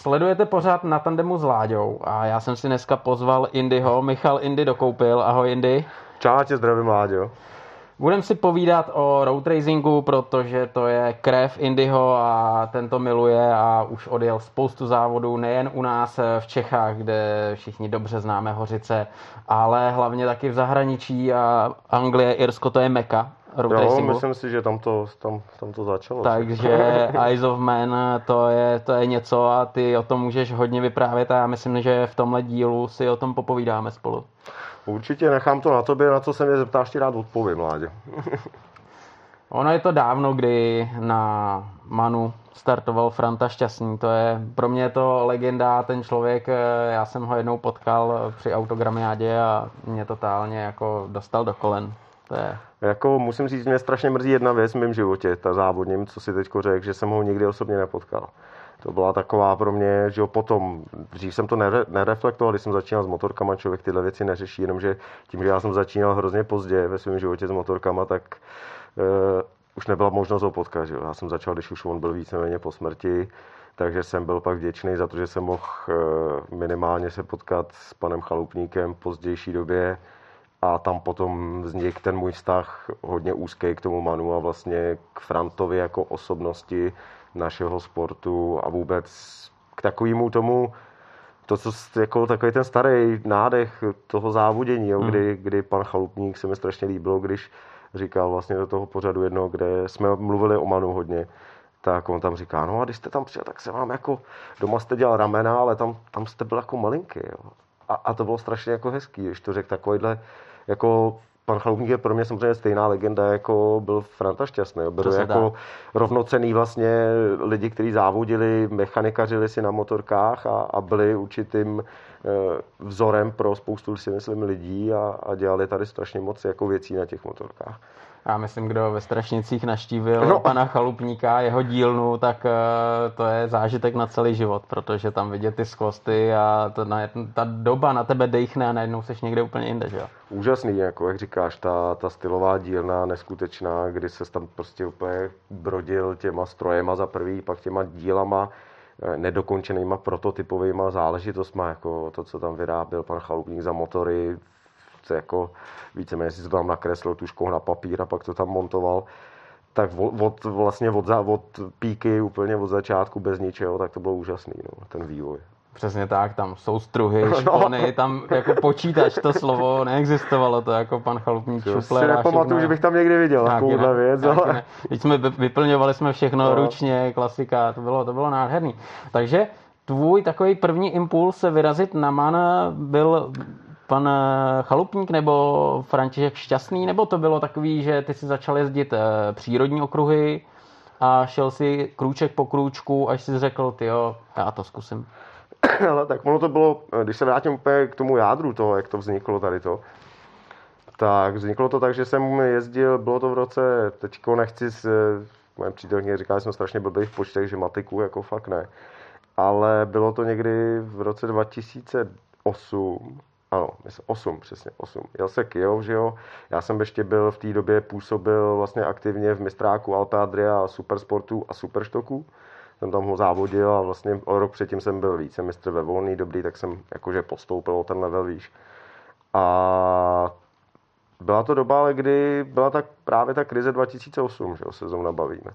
Sledujete pořád na tandemu s Láďou a já jsem si dneska pozval Indyho. Michal Indy dokoupil. Ahoj Indy. Čau, tě zdravím Láďo. Budeme si povídat o road racingu, protože to je krev Indyho a ten to miluje a už odjel spoustu závodů, nejen u nás v Čechách, kde všichni dobře známe Hořice, ale hlavně taky v zahraničí a Anglie, Irsko, to je meka road jo, racingu. myslím si, že tam to, tam, tam to začalo. Takže Eyes of Man to je, to je něco a ty o tom můžeš hodně vyprávět a já myslím, že v tomhle dílu si o tom popovídáme spolu. Určitě nechám to na tobě, na co se mě zeptáš, ti rád odpovím, Láďo. Ono je to dávno, kdy na Manu startoval Franta Šťastný. To je, pro mě je to legenda, ten člověk, eh, já jsem ho jednou potkal při autogramiádě a mě totálně jako dostal do kolen. Je... Jako musím říct, mě strašně mrzí jedna věc v mém životě, ta závodním, co si teď řekl, že jsem ho nikdy osobně nepotkal. To byla taková pro mě, že jo, potom, dřív jsem to nere, nereflektoval, když jsem začínal s motorkama, člověk tyhle věci neřeší, jenomže tím, že já jsem začínal hrozně pozdě ve svém životě s motorkama, tak uh, už nebyla možnost ho potkat, že jo. Já jsem začal, když už on byl víceméně po smrti, takže jsem byl pak vděčný za to, že jsem mohl uh, minimálně se potkat s panem Chalupníkem v pozdější době, a tam potom vznikl ten můj vztah hodně úzký k tomu Manu a vlastně k Frantovi jako osobnosti našeho sportu a vůbec k takovému tomu, to, co jako takový ten starý nádech toho závodění, jo, hmm. kdy, kdy pan Chalupník se mi strašně líbilo, když říkal vlastně do toho pořadu jedno, kde jsme mluvili o Manu hodně, tak on tam říká, no a když jste tam přijel, tak se vám jako, doma jste dělal ramena, ale tam, tam jste byl jako malinký, jo. A, a to bylo strašně jako hezký, když to řekl takovýhle, jako pan Chaloupník je pro mě samozřejmě stejná legenda, jako byl Franta Šťastný. Byl jako dá. rovnocený vlastně lidi, kteří závodili, mechanikařili si na motorkách a, a byli určitým e, vzorem pro spoustu si myslím lidí a, a dělali tady strašně moc jako věcí na těch motorkách. Já myslím, kdo ve Strašnicích naštívil no. pana Chalupníka, jeho dílnu, tak eh, to je zážitek na celý život, protože tam vidět ty skvosty a to na, ta doba na tebe dejchne a najednou seš někde úplně jinde, že jo? Úžasný, jako jak říkáš, ta, ta stylová dílna neskutečná, kdy se tam prostě úplně brodil těma strojema za prvý, pak těma dílama, eh, nedokončenýma prototypovými záležitostmi, jako to, co tam vyráběl pan Chalupník za motory, chce jako víceméně si to tam nakreslil tuškou na papír a pak to tam montoval, tak od, vlastně od, od píky úplně od začátku bez ničeho, tak to bylo úžasný, no, ten vývoj. Přesně tak, tam jsou struhy, no. špony, no. tam jako počítač, to slovo neexistovalo, to jako pan Chalupník šuple. Si nepamatuju, že bych tam někdy viděl takovouhle věc. Ale... Teď jsme vyplňovali jsme všechno no. ručně, klasika, to bylo, to bylo nádherný. Takže tvůj takový první impuls se vyrazit na man byl pan eh, Chalupník nebo František Šťastný, nebo to bylo takový, že ty si začal jezdit eh, přírodní okruhy a šel si krůček po krůčku, až si řekl, ty jo, já to zkusím. Ale tak ono to bylo, eh, když se vrátím úplně k tomu jádru toho, jak to vzniklo tady to, tak vzniklo to tak, že jsem jezdil, bylo to v roce, teďko nechci s moje přítelkyně říká, že jsem strašně blbý v počtech, že matiku jako fakt ne. Ale bylo to někdy v roce 2008, ano, myslím, 8, přesně, 8. Jel se Kijov, že jo. Já jsem ještě byl v té době, působil vlastně aktivně v mistráku Alta Adria, Supersportu a Superštoku. Jsem tam ho závodil a vlastně o rok předtím jsem byl více mistr ve volný dobrý, tak jsem jakože postoupil o ten level výš. A byla to doba, ale kdy byla tak právě ta krize 2008, že jo, se zrovna bavíme.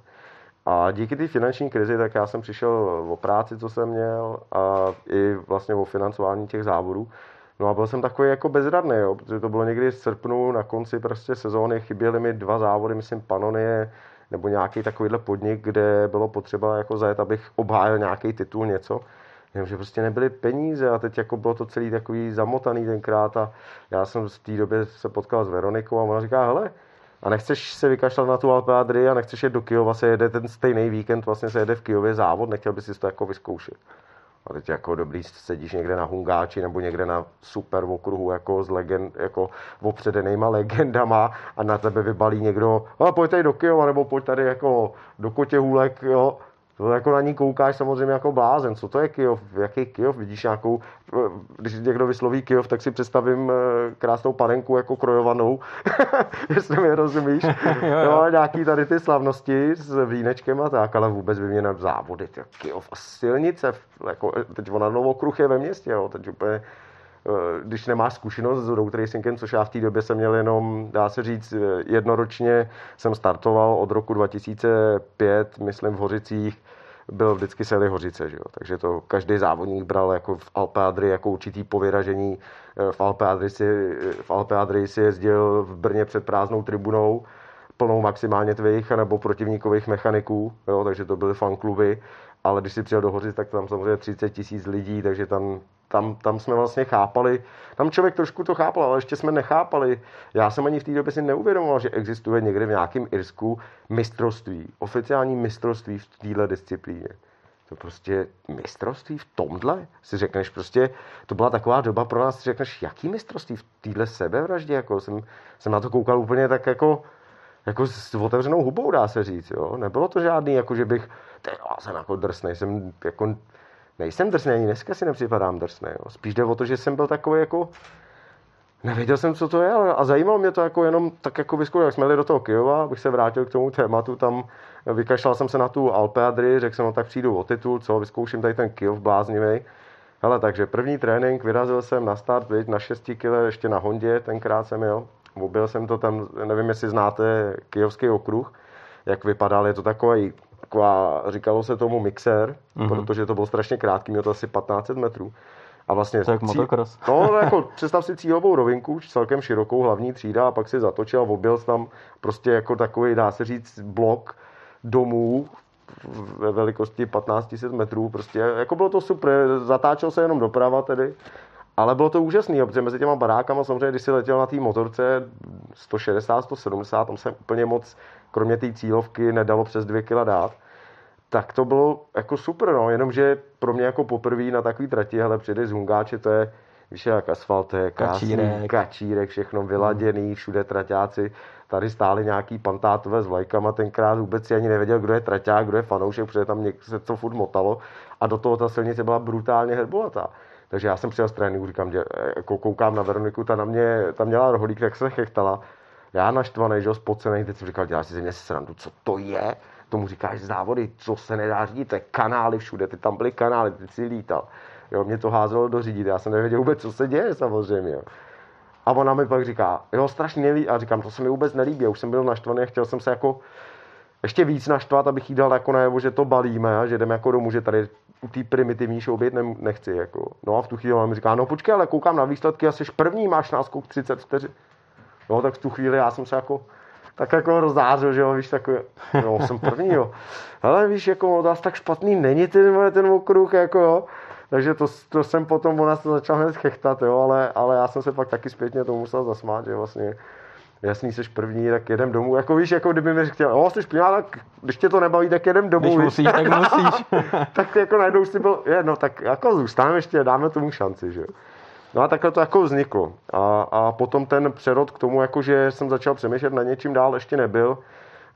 A díky té finanční krizi, tak já jsem přišel o práci, co jsem měl, a i vlastně o financování těch závodů. No a byl jsem takový jako bezradný, jo, protože to bylo někdy v srpnu na konci prostě sezóny, chyběly mi dva závody, myslím Panonie nebo nějaký takovýhle podnik, kde bylo potřeba jako zajet, abych obhájil nějaký titul, něco. Jenomže prostě nebyly peníze a teď jako bylo to celý takový zamotaný tenkrát a já jsem v té době se potkal s Veronikou a ona říká, hele, a nechceš se vykašlat na tu Alpe a nechceš jet do Kyjova, se jede ten stejný víkend, vlastně se jede v Kyjově závod, nechtěl bys si to jako vyzkoušet. A teď jako dobrý sedíš někde na Hungáči nebo někde na super okruhu jako s legend, jako opředenýma legendama a na tebe vybalí někdo, a pojď tady do Kyjova nebo pojď tady jako do Kotěhůlek, jo. To jako na ní koukáš samozřejmě jako blázen. Co to je Kyjov? Jaký Kyjov? Vidíš nějakou, když někdo vysloví Kyjov, tak si představím eh, krásnou panenku jako krojovanou, jestli mi rozumíš. jo, jo. No, nějaký tady ty slavnosti s vínečkem a tak, ale vůbec by mě na závody. Kyjov a silnice, jako, teď ona Novokruh je ve městě, jo, teď úplně eh, když nemáš zkušenost s road racingem, což já v té době jsem měl jenom, dá se říct, jednoročně jsem startoval od roku 2005, myslím v Hořicích, byl vždycky Sely Hořice, že jo? takže to každý závodník bral jako v Alpe Adri jako určitý povyražení. Eh, v Alpe Adri si, v Alpe Adri si jezdil v Brně před prázdnou tribunou, plnou maximálně tvých nebo protivníkových mechaniků, jo? takže to byly fankluby, ale když si přijel do Hořic, tak tam samozřejmě 30 tisíc lidí, takže tam tam, tam jsme vlastně chápali, tam člověk trošku to chápal, ale ještě jsme nechápali. Já jsem ani v té době si neuvědomoval, že existuje někde v nějakém Irsku mistrovství, oficiální mistrovství v téhle disciplíně. To prostě mistrovství v tomhle? Si řekneš prostě, to byla taková doba pro nás, si řekneš, jaký mistrovství v téhle sebevraždě? Jako jsem, jsem na to koukal úplně tak jako, jako s otevřenou hubou, dá se říct. Jo? Nebylo to žádný, jako že bych, ty, já jsem jako drsnej, jsem jako nejsem drsný, ani dneska si nepřipadám drsný. Jo. Spíš jde o to, že jsem byl takový jako, nevěděl jsem, co to je, ale a zajímalo mě to jako jenom tak jako vyzkoušet. Jak jsme jeli do toho Kyjova, abych se vrátil k tomu tématu, tam vykašlal jsem se na tu Alpeadry, řekl jsem, no tak přijdu o titul, co, vyzkouším tady ten Kyjov bláznivý. Hele, takže první trénink, vyrazil jsem na start, viď, na 6 kg, ještě na Hondě, tenkrát jsem jel. Mobil jsem to tam, nevím, jestli znáte Kyjovský okruh, jak vypadal, je to takový taková, říkalo se tomu mixer, mm-hmm. protože to bylo strašně krátký, mělo to asi 15 metrů. A vlastně to cí... No, no, jako představ si cílovou rovinku, celkem širokou hlavní třída a pak si zatočil a objel tam prostě jako takový, dá se říct, blok domů ve velikosti 1500 metrů. Prostě jako bylo to super, zatáčel se jenom doprava tedy, ale bylo to úžasné, protože mezi těma barákama samozřejmě, když si letěl na té motorce 160, 170, tam se úplně moc, kromě té cílovky, nedalo přes 2 kg dát. Tak to bylo jako super, no, jenomže pro mě jako poprvé na takový trati, ale přijde z Hungáče, to je, víš, jak asfalt, to je krásný, kačírek, kačírek všechno vyladěný, všude traťáci, tady stáli nějaký pantátové s vlajkama, tenkrát vůbec si ani nevěděl, kdo je traťák, kdo je fanoušek, protože tam se to furt motalo. A do toho ta silnice byla brutálně herbolatá. Takže já jsem přijel z tréninku, říkám, že jako koukám na Veroniku, ta na mě, tam měla roholík, tak se chechtala. Já naštvaný, že spocený, teď jsem říkal, dělá si ze mě srandu, co to je? tomu říkáš závody, co se nedá řídit, to je kanály všude, ty tam byly kanály, ty si lítal. Jo, mě to házelo do řídit, já jsem nevěděl vůbec, co se děje samozřejmě. Jo. A ona mi pak říká, jo, strašně nelí, a říkám, to se mi vůbec nelíbí, já už jsem byl naštvaný a chtěl jsem se jako ještě víc naštvat, abych jí dal jako najevo, že to balíme a že jdeme jako domů, že tady té primitivní show být ne, nechci. Jako. No a v tu chvíli mi říká, no počkej, ale koukám na výsledky a jsi první, máš náskok 30 vteřin. No tak v tu chvíli já jsem se jako tak jako rozářil, že jo, víš, takový, no, jsem první, jo. Ale víš, jako zase tak špatný není ten, ten okruh, jako jo. Takže to, to jsem potom, ona se začal hned chechtat, jo, ale, ale já jsem se pak taky zpětně to musel zasmát, že vlastně jasný, jsi první, tak jedem domů. Jako víš, jako kdyby mi chtěl, o, jsi první, tak když tě to nebaví, tak jedem domů. Když musíš, tak musíš. tak jako najednou si byl, je, no tak jako zůstaneme ještě, dáme tomu šanci, že jo. No a takhle to jako vzniklo. A, a potom ten přerod k tomu, jako že jsem začal přemýšlet na něčím dál, ještě nebyl.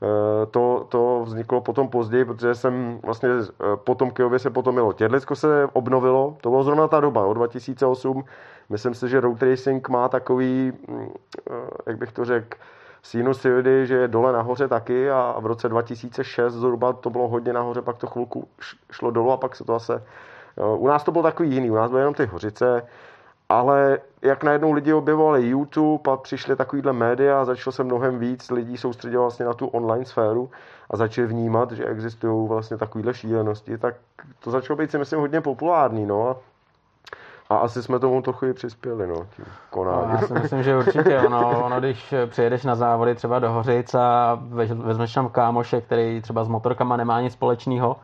E, to, to vzniklo potom později, protože jsem vlastně e, potom Kyjově se potom mělo. Tědlicko se obnovilo, to bylo zrovna ta doba, od 2008. Myslím si, že road racing má takový, mm, e, jak bych to řekl, sinusoidy, že je dole nahoře taky a v roce 2006 zhruba to bylo hodně nahoře, pak to chvilku šlo dolů a pak se to zase... U nás to bylo takový jiný, u nás byly jenom ty hořice, ale jak najednou lidi objevovali YouTube a přišly takovýhle média a začalo se mnohem víc lidí soustředit vlastně na tu online sféru a začali vnímat, že existují vlastně takovýhle šílenosti, tak to začalo být si myslím hodně populární, no. A asi jsme tomu trochu i přispěli, no, tím konáním. No, já si myslím, že určitě, ono, ono, když přijedeš na závody třeba do Hořic a vezmeš tam kámoše, který třeba s motorkama nemá nic společného,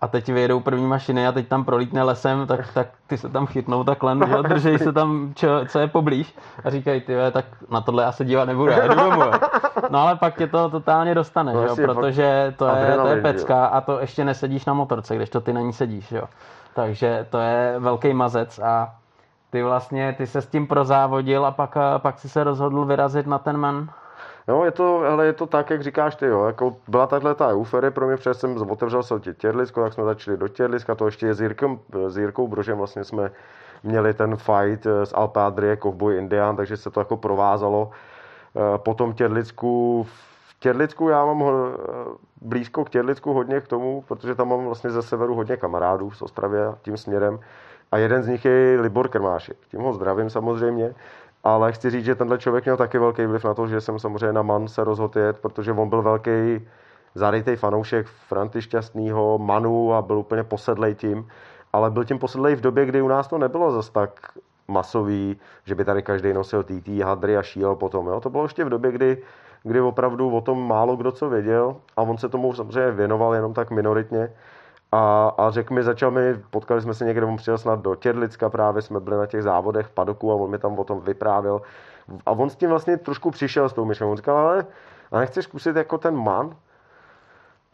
a teď vyjedou první mašiny a teď tam prolítne lesem, tak, tak ty se tam chytnou takhle, že držej se tam, čo, co je poblíž a říkají, ty tak na tohle já se dívat nebudu, já jdu domů. No ale pak tě to totálně dostane, no, že? protože to je, to je pecka a to ještě nesedíš na motorce, když to ty na ní sedíš. Jo? Takže to je velký mazec a ty vlastně, ty se s tím prozávodil a pak, pak si se rozhodl vyrazit na ten man No, je to, ale je to tak, jak říkáš ty, jo. Jako byla tahle ta euforie pro mě, protože jsem otevřel se Těrlisko, tak jsme začali do Těrliska, to ještě je s, Jirkem, s Jirkou Brožem vlastně jsme měli ten fight eh, s Alpe Adrie, Cowboy Indian, takže se to jako provázalo. Eh, potom Těrlicku, v Těrlicku já mám eh, blízko k Těrlicku hodně k tomu, protože tam mám vlastně ze severu hodně kamarádů z Ostravě tím směrem. A jeden z nich je Libor Krmášek. Tím ho zdravím samozřejmě. Ale chci říct, že tenhle člověk měl taky velký vliv na to, že jsem samozřejmě na Man se rozhodl jet, protože on byl velký zarytej fanoušek Franty Šťastného, Manu a byl úplně posedlej tím. Ale byl tím posedlej v době, kdy u nás to nebylo zas tak masový, že by tady každý nosil TT, hadry a šíl potom. Jo? To bylo ještě v době, kdy, kdy opravdu o tom málo kdo co věděl a on se tomu samozřejmě věnoval jenom tak minoritně. A, a řekl mi, začal mi, potkali jsme se někde, on přijel snad do Těrlicka právě, jsme byli na těch závodech v Padoku a on mi tam o tom vyprávěl. A on s tím vlastně trošku přišel s tou myšlenkou. On říkal, ale a nechceš zkusit jako ten man?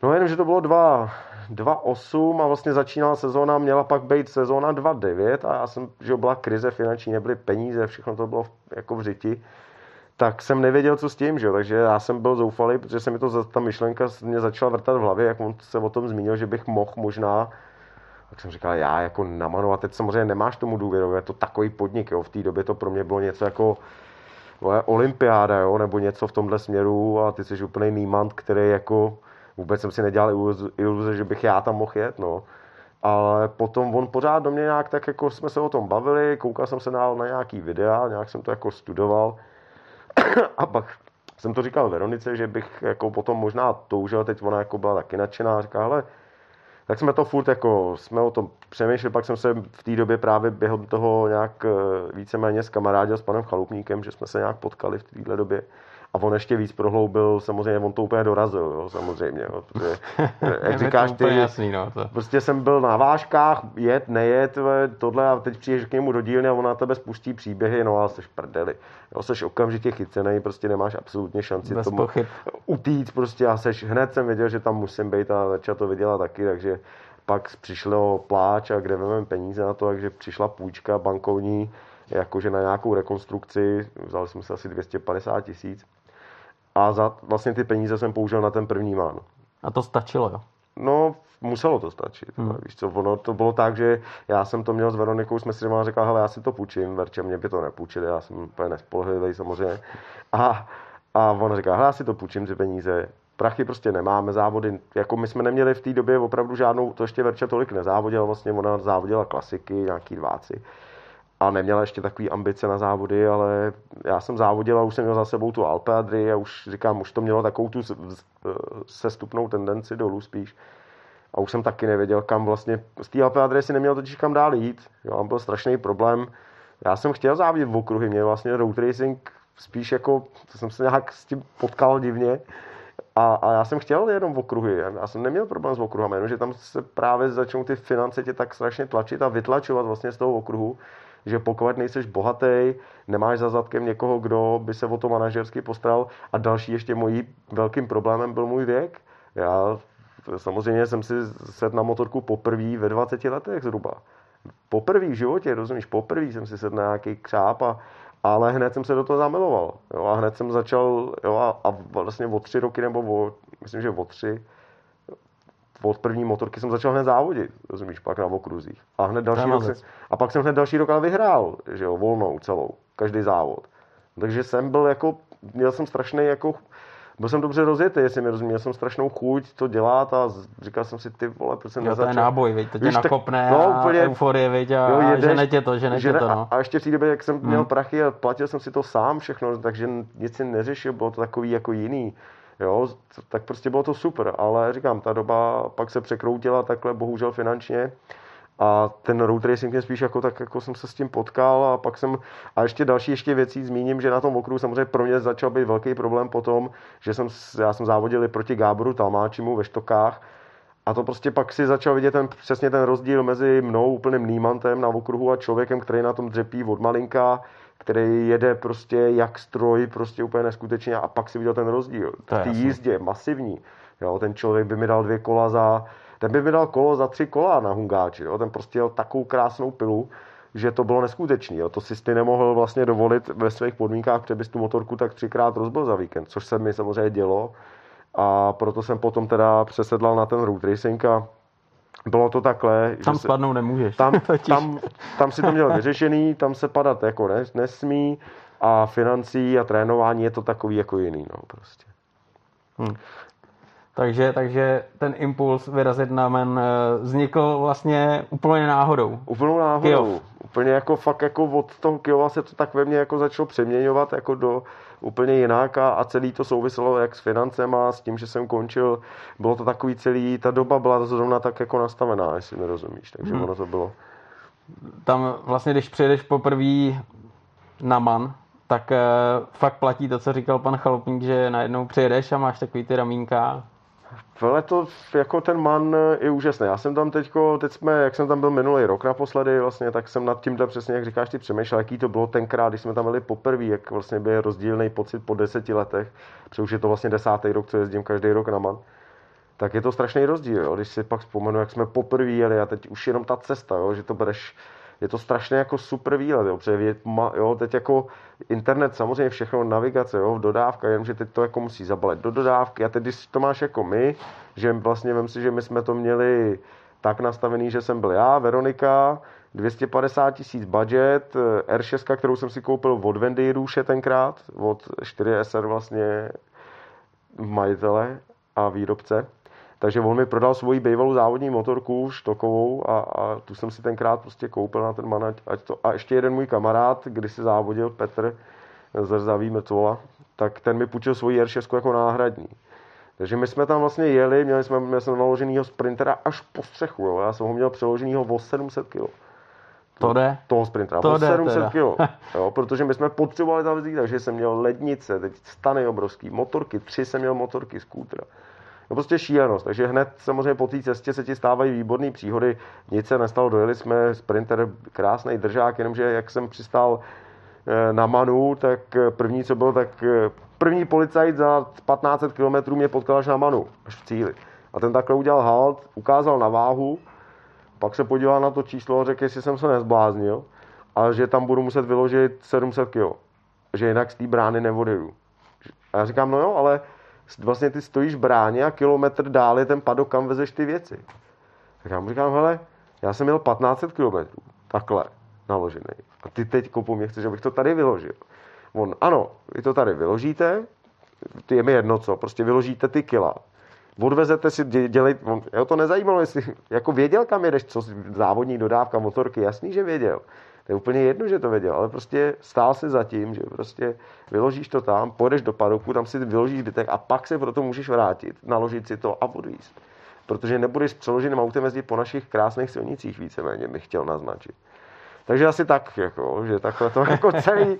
No jenom, že to bylo 2.8 a vlastně začínala sezóna, měla pak být sezóna 2.9 a já jsem, že byla krize finanční, nebyly peníze, všechno to bylo jako v řiti tak jsem nevěděl, co s tím, že? takže já jsem byl zoufalý, protože se mi to, ta myšlenka mě začala vrtat v hlavě, jak on se o tom zmínil, že bych mohl možná, tak jsem říkal, já jako na manu, a teď samozřejmě nemáš tomu důvěru, je to takový podnik, jo? v té době to pro mě bylo něco jako olympiáda, jo? nebo něco v tomhle směru a ty jsi úplný nímant, který jako vůbec jsem si nedělal iluze, že bych já tam mohl jet, no. Ale potom on pořád do mě nějak tak jako jsme se o tom bavili, koukal jsem se na, na nějaký videa, nějak jsem to jako studoval a pak jsem to říkal Veronice, že bych jako potom možná toužil, teď ona jako byla taky nadšená, říká, ale tak jsme to furt jako, jsme o tom přemýšleli, pak jsem se v té době právě během toho nějak eh, víceméně s kamarádil s panem Chalupníkem, že jsme se nějak potkali v téhle době a on ještě víc prohloubil, samozřejmě on to úplně dorazil, jo, samozřejmě, jo, protože, jak říkáš ty, jasný, no, to. prostě jsem byl na vážkách, jet, nejet, tohle a teď přijdeš k němu do dílny a on na tebe spustí příběhy, no a jsi prdeli, jo, jsi okamžitě chycený, prostě nemáš absolutně šanci Bez tomu pochyb. utíct, prostě a seš, hned jsem věděl, že tam musím být a začal to vydělat taky, takže pak přišlo pláč a kde vezmeme peníze na to, takže přišla půjčka bankovní, jakože na nějakou rekonstrukci, vzali jsme se asi 250 tisíc a za vlastně ty peníze jsem použil na ten první mán. A to stačilo, jo? No, muselo to stačit. Hmm. Víš co, ono to bylo tak, že já jsem to měl s Veronikou, jsme si řekli, hele, já si to půjčím, Verče mě by to nepůjčili, já jsem úplně nespolehlivý samozřejmě. A, a on říká, hele, já si to půjčím, ty peníze, prachy prostě nemáme, závody, jako my jsme neměli v té době opravdu žádnou, to ještě Verča tolik nezávodila, vlastně ona závodila klasiky, nějaký dváci a neměla ještě takový ambice na závody, ale já jsem závodil a už jsem měl za sebou tu Alpe Adri a už říkám, už to mělo takovou tu sestupnou tendenci dolů spíš. A už jsem taky nevěděl, kam vlastně, z té Alpe Adri si neměl totiž kam dál jít. Jo, byl strašný problém. Já jsem chtěl závodit v okruhy, mě vlastně road racing spíš jako, to jsem se nějak s tím potkal divně. A, a já jsem chtěl jenom v okruhy, já jsem neměl problém s okruhami, jenomže tam se právě začnou ty finance tě tak strašně tlačit a vytlačovat vlastně z toho okruhu, že pokud nejseš bohatý, nemáš za zadkem někoho, kdo by se o to manažersky postaral a další ještě mojí velkým problémem byl můj věk. Já samozřejmě jsem si sedl na motorku poprvé ve 20 letech zhruba. Poprvé v životě, rozumíš, poprvé jsem si sedl na nějaký křáp a, ale hned jsem se do toho zamiloval. Jo, a hned jsem začal, jo, a, a vlastně o tři roky, nebo o, myslím, že o tři, od první motorky jsem začal hned závodit, rozumíš, pak na okruzích. A hned další rok se, a pak jsem hned další rok ale vyhrál, že jo, volnou celou, každý závod. Takže jsem byl jako, měl jsem strašný jako, byl jsem dobře rozjetý, jestli mi rozuměl, jsem strašnou chuť to dělat a říkal jsem si, ty vole, proč jsem jo, nezačal. to je náboj, viď, to tě Víš, nakopne tak, no, úplně, a euforie, viď, a, jo, jedeš, žene tě to, žene, žene, tě to, no. A, a ještě v té době, jak jsem hmm. měl prachy a platil jsem si to sám všechno, takže nic si neřešil, bylo to takový jako jiný. Jo, tak prostě bylo to super, ale říkám, ta doba pak se překroutila takhle bohužel finančně. A ten road racing mě spíš jako tak, jako jsem se s tím potkal a pak jsem, a ještě další ještě věcí zmíním, že na tom okruhu samozřejmě pro mě začal být velký problém potom, že jsem, já jsem závodil proti Gáboru Talmáčimu ve Štokách. A to prostě pak si začal vidět ten, přesně ten rozdíl mezi mnou, úplným nímantem na okruhu a člověkem, který na tom dřepí od malinka, který jede prostě jak stroj, prostě úplně neskutečně a pak si viděl ten rozdíl. v té jízdě, masivní. Jo, ten člověk by mi dal dvě kola za, ten by mi dal kolo za tři kola na Hungáči, jo, ten prostě jel takovou krásnou pilu, že to bylo neskutečné. To si ty nemohl vlastně dovolit ve svých podmínkách, protože bys tu motorku tak třikrát rozbil za víkend, což se mi samozřejmě dělo. A proto jsem potom teda přesedlal na ten road racing a bylo to takhle. Tam se, nemůžeš. Tam, tam, tam si to měl vyřešený, tam se padat jako nes, nesmí a financí a trénování je to takový jako jiný, no prostě. Hmm. Takže, takže ten impuls vyrazit na men eh, vznikl vlastně úplně náhodou. Úplnou náhodou. Kyjov. Úplně jako fakt jako od toho Kyjova se to tak ve mně jako začalo přeměňovat jako do úplně jinak a, a celý to souviselo jak s financema, s tím, že jsem končil. Bylo to takový celý, ta doba byla zrovna tak jako nastavená, jestli mi rozumíš. Takže hmm. ono to bylo. Tam vlastně, když přijedeš poprvé na man, tak uh, fakt platí to, co říkal pan Chalupník, že najednou přijedeš a máš takový ty ramínka To jako ten man je úžasný. Já jsem tam teďko, teď jsme, jak jsem tam byl minulý rok naposledy, vlastně, tak jsem nad tímhle přesně, jak říkáš, ty přemýšlel, jaký to bylo tenkrát, když jsme tam byli poprvé, jak vlastně byl rozdílný pocit po deseti letech, protože už je to vlastně desátý rok, co jezdím každý rok na man. Tak je to strašný rozdíl, jo? když si pak vzpomenu, jak jsme poprvé jeli a teď už jenom ta cesta, jo? že to bereš je to strašně jako super výlet, jo, protože jo, teď jako internet samozřejmě všechno, navigace, jo, dodávka, jenomže teď to jako musí zabalit do dodávky a teď, když to máš jako my, že vlastně vím si, že my jsme to měli tak nastavený, že jsem byl já, Veronika, 250 tisíc budget, R6, kterou jsem si koupil od Wendy Růše tenkrát, od 4SR vlastně majitele a výrobce. Takže on mi prodal svoji bývalou závodní motorku, štokovou a, a tu jsem si tenkrát prostě koupil na ten manač. Ať to, a ještě jeden můj kamarád, když se závodil, Petr Zrzavý Mrtvola, tak ten mi půjčil svoji R6 jako náhradní. Takže my jsme tam vlastně jeli, měli jsme, měli jsme naloženýho sprintera až po střechu. Jo. Já jsem ho měl přeloženýho o 700 kg. To jde? Toho sprintera. To o 700 kg. Jo, protože my jsme potřebovali tam vzít, takže jsem měl lednice, teď stany obrovský, motorky, tři jsem měl motorky, skútra. No prostě šílenost. Takže hned samozřejmě po té cestě se ti stávají výborné příhody. Nic se nestalo, dojeli jsme, sprinter, krásný držák, jenomže jak jsem přistál eh, na Manu, tak eh, první, co bylo, tak eh, první policajt za 1500 km mě potkal až na Manu, až v cíli. A ten takhle udělal halt, ukázal na váhu, pak se podíval na to číslo a řekl, jestli jsem se nezbláznil a že tam budu muset vyložit 700 kg. Že jinak z té brány neodjedu. A já říkám, no jo, ale vlastně ty stojíš bráně a kilometr dál je ten padok, kam vezeš ty věci. Tak já mu říkám, hele, já jsem měl 1500 kilometrů, takhle, naložený. A ty teď po mě chceš, abych to tady vyložil. On, ano, vy to tady vyložíte, je mi jedno co, prostě vyložíte ty kila. Odvezete si, dělej, on, jeho to nezajímalo, jestli, jako věděl, kam jedeš, co závodní dodávka motorky, jasný, že věděl. To je úplně jedno, že to věděl, ale prostě stál si za tím, že prostě vyložíš to tam, půjdeš do padoku, tam si vyložíš zbytek a pak se proto můžeš vrátit, naložit si to a odvízt. Protože nebudeš s přeloženým autem jezdit po našich krásných silnicích víceméně, bych chtěl naznačit. Takže asi tak, jako, že takhle to jako celý,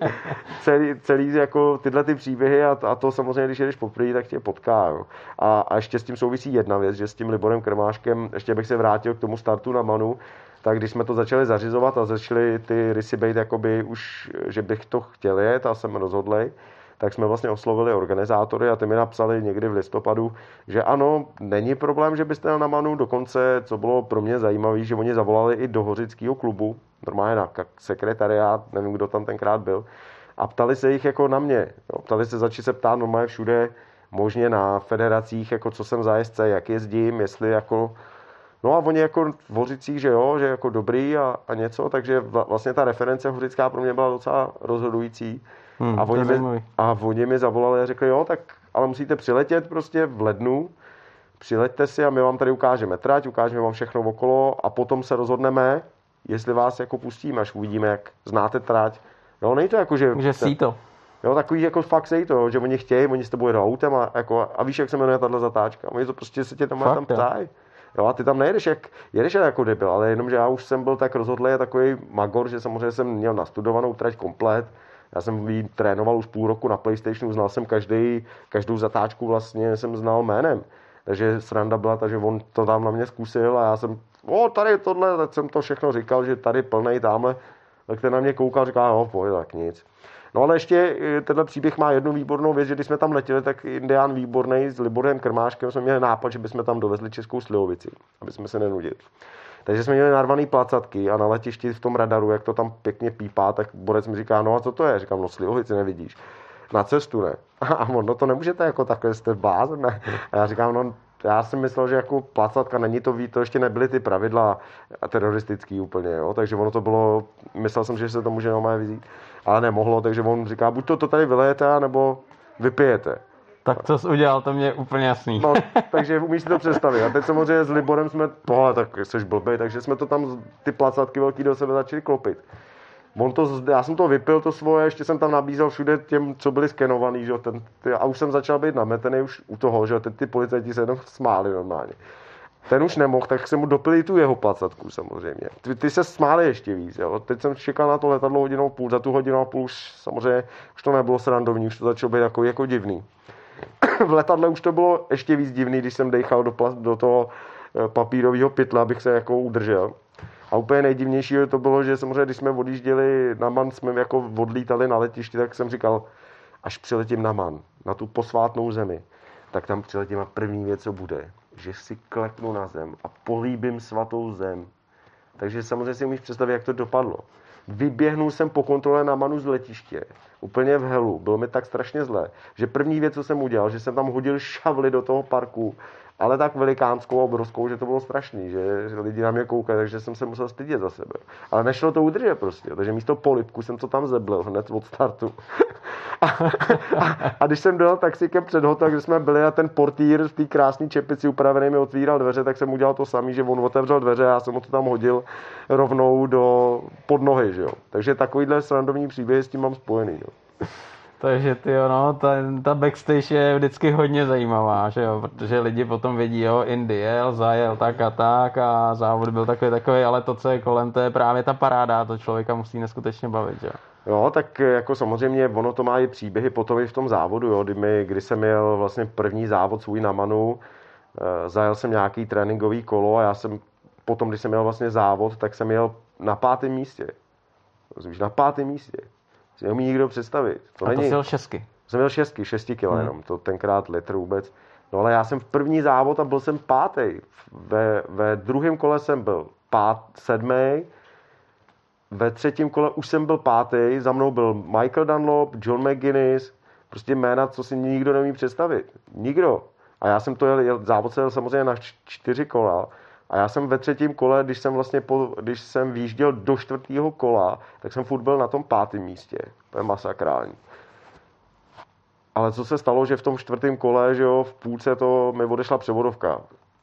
celý, celý jako tyhle ty příběhy a, a to samozřejmě, když jedeš poprvé, tak tě potká. Jo. A, a, ještě s tím souvisí jedna věc, že s tím Liborem Krmáškem, ještě bych se vrátil k tomu startu na Manu, tak když jsme to začali zařizovat a začaly ty rysy být jakoby už, že bych to chtěl jet a jsem rozhodlej, tak jsme vlastně oslovili organizátory a ty mi napsali někdy v listopadu, že ano, není problém, že byste jel na Manu, dokonce, co bylo pro mě zajímavé, že oni zavolali i do Hořického klubu, normálně na sekretariát, nevím, kdo tam tenkrát byl, a ptali se jich jako na mě. Jo, ptali se, začali se ptát normálně všude, možně na federacích, jako co jsem za SC, jak jezdím, jestli jako No a oni jako v Hořicích, že jo, že jako dobrý a, a něco, takže vlastně ta reference hořická pro mě byla docela rozhodující. Hmm, a, oni mi, a oni mi zavolali a řekli, jo, tak ale musíte přiletět prostě v lednu, přileďte si a my vám tady ukážeme trať, ukážeme vám všechno okolo a potom se rozhodneme, jestli vás jako pustíme, až uvidíme, jak znáte trať. Jo, není to jako, že... Že sí to. Jo, takový jako fakt sej to, že oni chtějí, oni s tebou jedou autem a, jako, a víš, jak se jmenuje tahle zatáčka. Oni to prostě se tě tam, fakt, tam ptají. Jo, a ty tam nejedeš jak, jedeš jako debil, ale jenom, že já už jsem byl tak rozhodlý takový magor, že samozřejmě jsem měl nastudovanou trať komplet, já jsem ji trénoval už půl roku na PlayStationu, znal jsem každý, každou zatáčku vlastně jsem znal jménem. Takže sranda byla ta, že on to tam na mě zkusil a já jsem, o tady tohle, tak jsem to všechno říkal, že tady plnej tamhle, tak ten na mě koukal, říkal, no pojď, tak nic. No ale ještě eh, tenhle příběh má jednu výbornou věc, že když jsme tam letěli, tak Indián výborný s Liborem Krmáškem jsme měli nápad, že bychom tam dovezli českou slivovici, aby jsme se nenudili. Takže jsme měli narvaný placatky a na letišti v tom radaru, jak to tam pěkně pípá, tak borec mi říká, no a co to je? Říkám, no slivovici nevidíš. Na cestu ne. A on, no to nemůžete jako takhle, jste blázen, ne? A já říkám, no já jsem myslel, že jako placatka není to, ví, to ještě nebyly ty pravidla teroristický úplně, jo? takže ono to bylo, myslel jsem, že se to může normálně vzít, ale nemohlo, takže on říká, buď to, to tady vylejete, nebo vypijete. Tak co jsi udělal, to mě je úplně jasný. No, takže umíš si to představit. A teď samozřejmě s Liborem jsme, tohle, tak jsi blbý, takže jsme to tam, ty placatky velký do sebe začali klopit. On to, já jsem to vypil, to svoje, ještě jsem tam nabízel všude těm, co byli skenovaný, že ten, ty, a už jsem začal být nametený už u toho, že ty, ty policajti se jenom smáli normálně. Ten už nemohl, tak jsem mu dopil tu jeho placatku samozřejmě. Ty, ty se smáli ještě víc, jo. Teď jsem čekal na to letadlo hodinu a půl, za tu hodinu a půl už samozřejmě už to nebylo srandovní, už to začalo být jako, jako divný. v letadle už to bylo ještě víc divný, když jsem dechal do, do toho eh, papírového pytla, abych se jako udržel. A úplně nejdivnější to bylo, že samozřejmě, když jsme odjížděli na Man, jsme jako odlítali na letišti, tak jsem říkal, až přiletím na Man, na tu posvátnou zemi, tak tam přiletím a první věc, co bude, že si kleknu na zem a políbím svatou zem. Takže samozřejmě si umíš představit, jak to dopadlo. Vyběhnul jsem po kontrole na Manu z letiště, úplně v helu, bylo mi tak strašně zlé, že první věc, co jsem udělal, že jsem tam hodil šavly do toho parku ale tak velikánskou, obrovskou, že to bylo strašný, že, že lidi na mě koukají, takže jsem se musel stydět za sebe. Ale nešlo to udržet prostě, takže místo polipku jsem to tam zeblil hned od startu. a, a, a, když jsem dojel taxikem před hotel, kde jsme byli a ten portýr v té krásné čepici upravený mi otvíral dveře, tak jsem udělal to samý, že on otevřel dveře a já jsem mu to tam hodil rovnou do pod nohy, že jo. Takže takovýhle srandovní příběhy s tím mám spojený, jo. Takže ty no, ta, ta backstage je vždycky hodně zajímavá, že jo, protože lidi potom vidí, jo, Indy jel, zajel tak a tak a závod byl takový takový, ale to, co je kolem, to je právě ta paráda, to člověka musí neskutečně bavit, jo. Jo, tak jako samozřejmě ono to má i příběhy potom i v tom závodu, jo, kdy, mi, kdy jsem měl vlastně první závod svůj na Manu, e, zajel jsem nějaký tréninkový kolo a já jsem potom, když jsem měl vlastně závod, tak jsem jel na pátém místě. Rozumíš, na pátém místě si neumí nikdo představit. To a není... to jsi jel šestky. Jsem měl šestky, šesti kilo hmm. jenom, to tenkrát litr vůbec. No ale já jsem v první závod a byl jsem pátý. Ve, ve druhém kole jsem byl pát, sedmý, ve třetím kole už jsem byl pátý, za mnou byl Michael Dunlop, John McGuinness, prostě jména, co si nikdo neumí představit. Nikdo. A já jsem to jel, jel závod se jel samozřejmě na čtyři kola a já jsem ve třetím kole, když jsem vlastně po, když jsem výjížděl do čtvrtého kola, tak jsem furt byl na tom pátém místě. To je masakrální. Ale co se stalo, že v tom čtvrtém kole, že jo, v půlce to mi odešla převodovka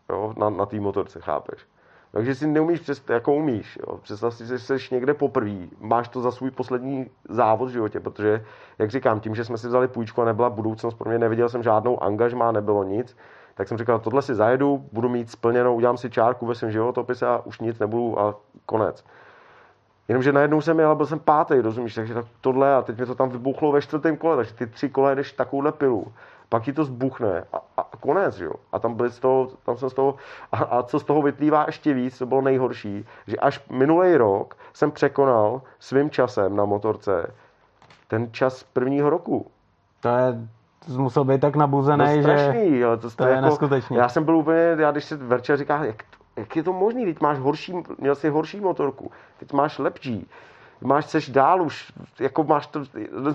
jo, na, na té motorce, chápeš? Takže si neumíš představit, jako umíš. Jo. Představ si, že jsi někde poprvé, máš to za svůj poslední závod v životě, protože, jak říkám, tím, že jsme si vzali půjčku a nebyla budoucnost pro mě, neviděl jsem žádnou angažmá, nebylo nic, tak jsem říkal, tohle si zajedu, budu mít splněnou, udělám si čárku ve svém životopise a už nic nebudu a konec. Jenomže najednou jsem jel, byl jsem pátý, rozumíš, takže tak tohle a teď mi to tam vybuchlo ve čtvrtém kole, takže ty tři kole jdeš takovouhle pilu, pak ti to zbuchne a, a konec, jo. A tam byli z toho, tam jsem z toho, a, a co z toho vyplývá ještě víc, to bylo nejhorší, že až minulý rok jsem překonal svým časem na motorce ten čas prvního roku. To je musel být tak nabuzený, no, strašný, že jo, to, to je jako, neskutečný. Já jsem byl úplně, já když se Verča říká, jak, jak je to možný, teď máš horší, měl jsi horší motorku, teď máš lepší, máš, seš dál už, jako máš to,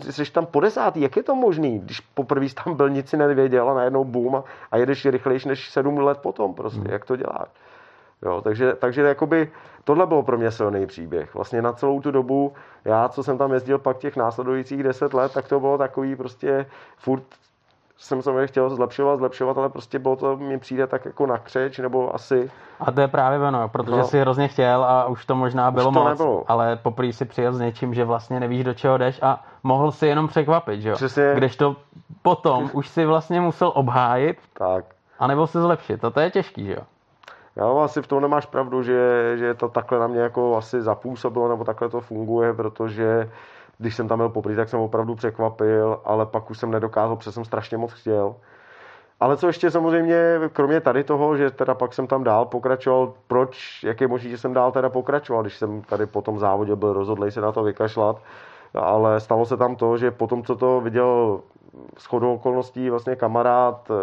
jsi tam po desátý, jak je to možný, když poprvé tam byl, nic si nevěděl a najednou boom a, a jedeš rychlejší než sedm let potom prostě, hmm. jak to děláš. Jo, takže, takže jakoby tohle bylo pro mě silný příběh. Vlastně na celou tu dobu, já, co jsem tam jezdil pak těch následujících deset let, tak to bylo takový prostě furt jsem se chtěl zlepšovat, zlepšovat, ale prostě bylo to, mi přijde tak jako na křeč, nebo asi. A to je právě ono, protože no. si hrozně chtěl a už to možná bylo už to moc, nebylo. ale poprvé si přijel s něčím, že vlastně nevíš, do čeho jdeš a mohl si jenom překvapit, že jo? Přesně. Když to potom už si vlastně musel obhájit, tak. a nebo se zlepšit, to, to je těžký, že jo? Já asi v tom nemáš pravdu, že, že to takhle na mě jako asi zapůsobilo, nebo takhle to funguje, protože když jsem tam byl poprvé, tak jsem opravdu překvapil, ale pak už jsem nedokázal, protože jsem strašně moc chtěl. Ale co ještě samozřejmě, kromě tady toho, že teda pak jsem tam dál pokračoval, proč, jak je možné, že jsem dál teda pokračoval, když jsem tady po tom závodě byl rozhodlej se na to vykašlat, ale stalo se tam to, že potom, co to viděl shodou okolností vlastně kamarád eh,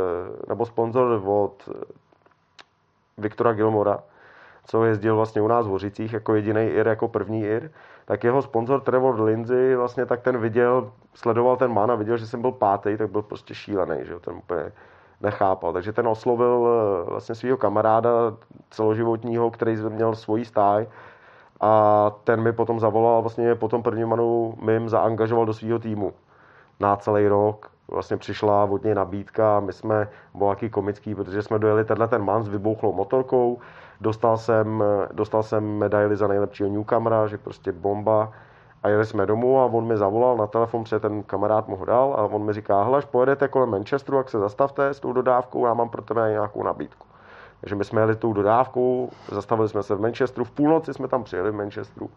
nebo sponzor od Viktora Gilmora, co jezdil vlastně u nás v Hořicích jako jediný IR, jako první IR, tak jeho sponzor Trevor Lindsay vlastně tak ten viděl, sledoval ten man a viděl, že jsem byl pátý, tak byl prostě šílený, že ten úplně nechápal. Takže ten oslovil eh, vlastně svého kamaráda celoživotního, který měl svoji stáj a ten mi potom zavolal vlastně po tom prvním manu mým zaangažoval do svého týmu na celý rok. Vlastně přišla od něj nabídka, my jsme, byl jaký komický, protože jsme dojeli tenhle ten man s vybouchlou motorkou, dostal jsem, dostal jsem medaili za nejlepšího newcomera, že prostě bomba a jeli jsme domů a on mi zavolal na telefon, protože ten kamarád mu ho dal a on mi říká, hele, až pojedete kolem Manchesteru, jak se zastavte s tou dodávkou, já mám pro tebe nějakou nabídku. Takže my jsme jeli tou dodávkou, zastavili jsme se v Manchesteru, v půlnoci jsme tam přijeli v Manchesteru.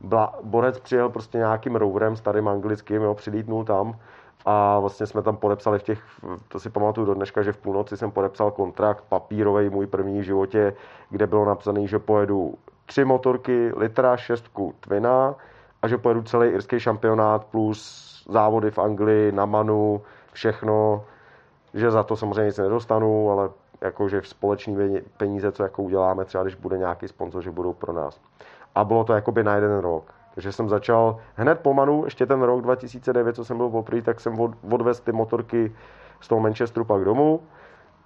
Bla, Borec přijel prostě nějakým roverem starým anglickým, jo, přilítnul tam a vlastně jsme tam podepsali v těch, to si pamatuju do dneška, že v půlnoci jsem podepsal kontrakt papírový můj první v životě, kde bylo napsané, že pojedu tři motorky, litra, šestku, twina a že pojedu celý irský šampionát plus závody v Anglii, na Manu, všechno, že za to samozřejmě nic nedostanu, ale jakože v společný peníze, co jako uděláme, třeba když bude nějaký sponzor, že budou pro nás. A bylo to jakoby na jeden rok. Takže jsem začal hned po Manu, ještě ten rok 2009, co jsem byl poprvé, tak jsem odvez ty motorky z toho Manchesteru pak domů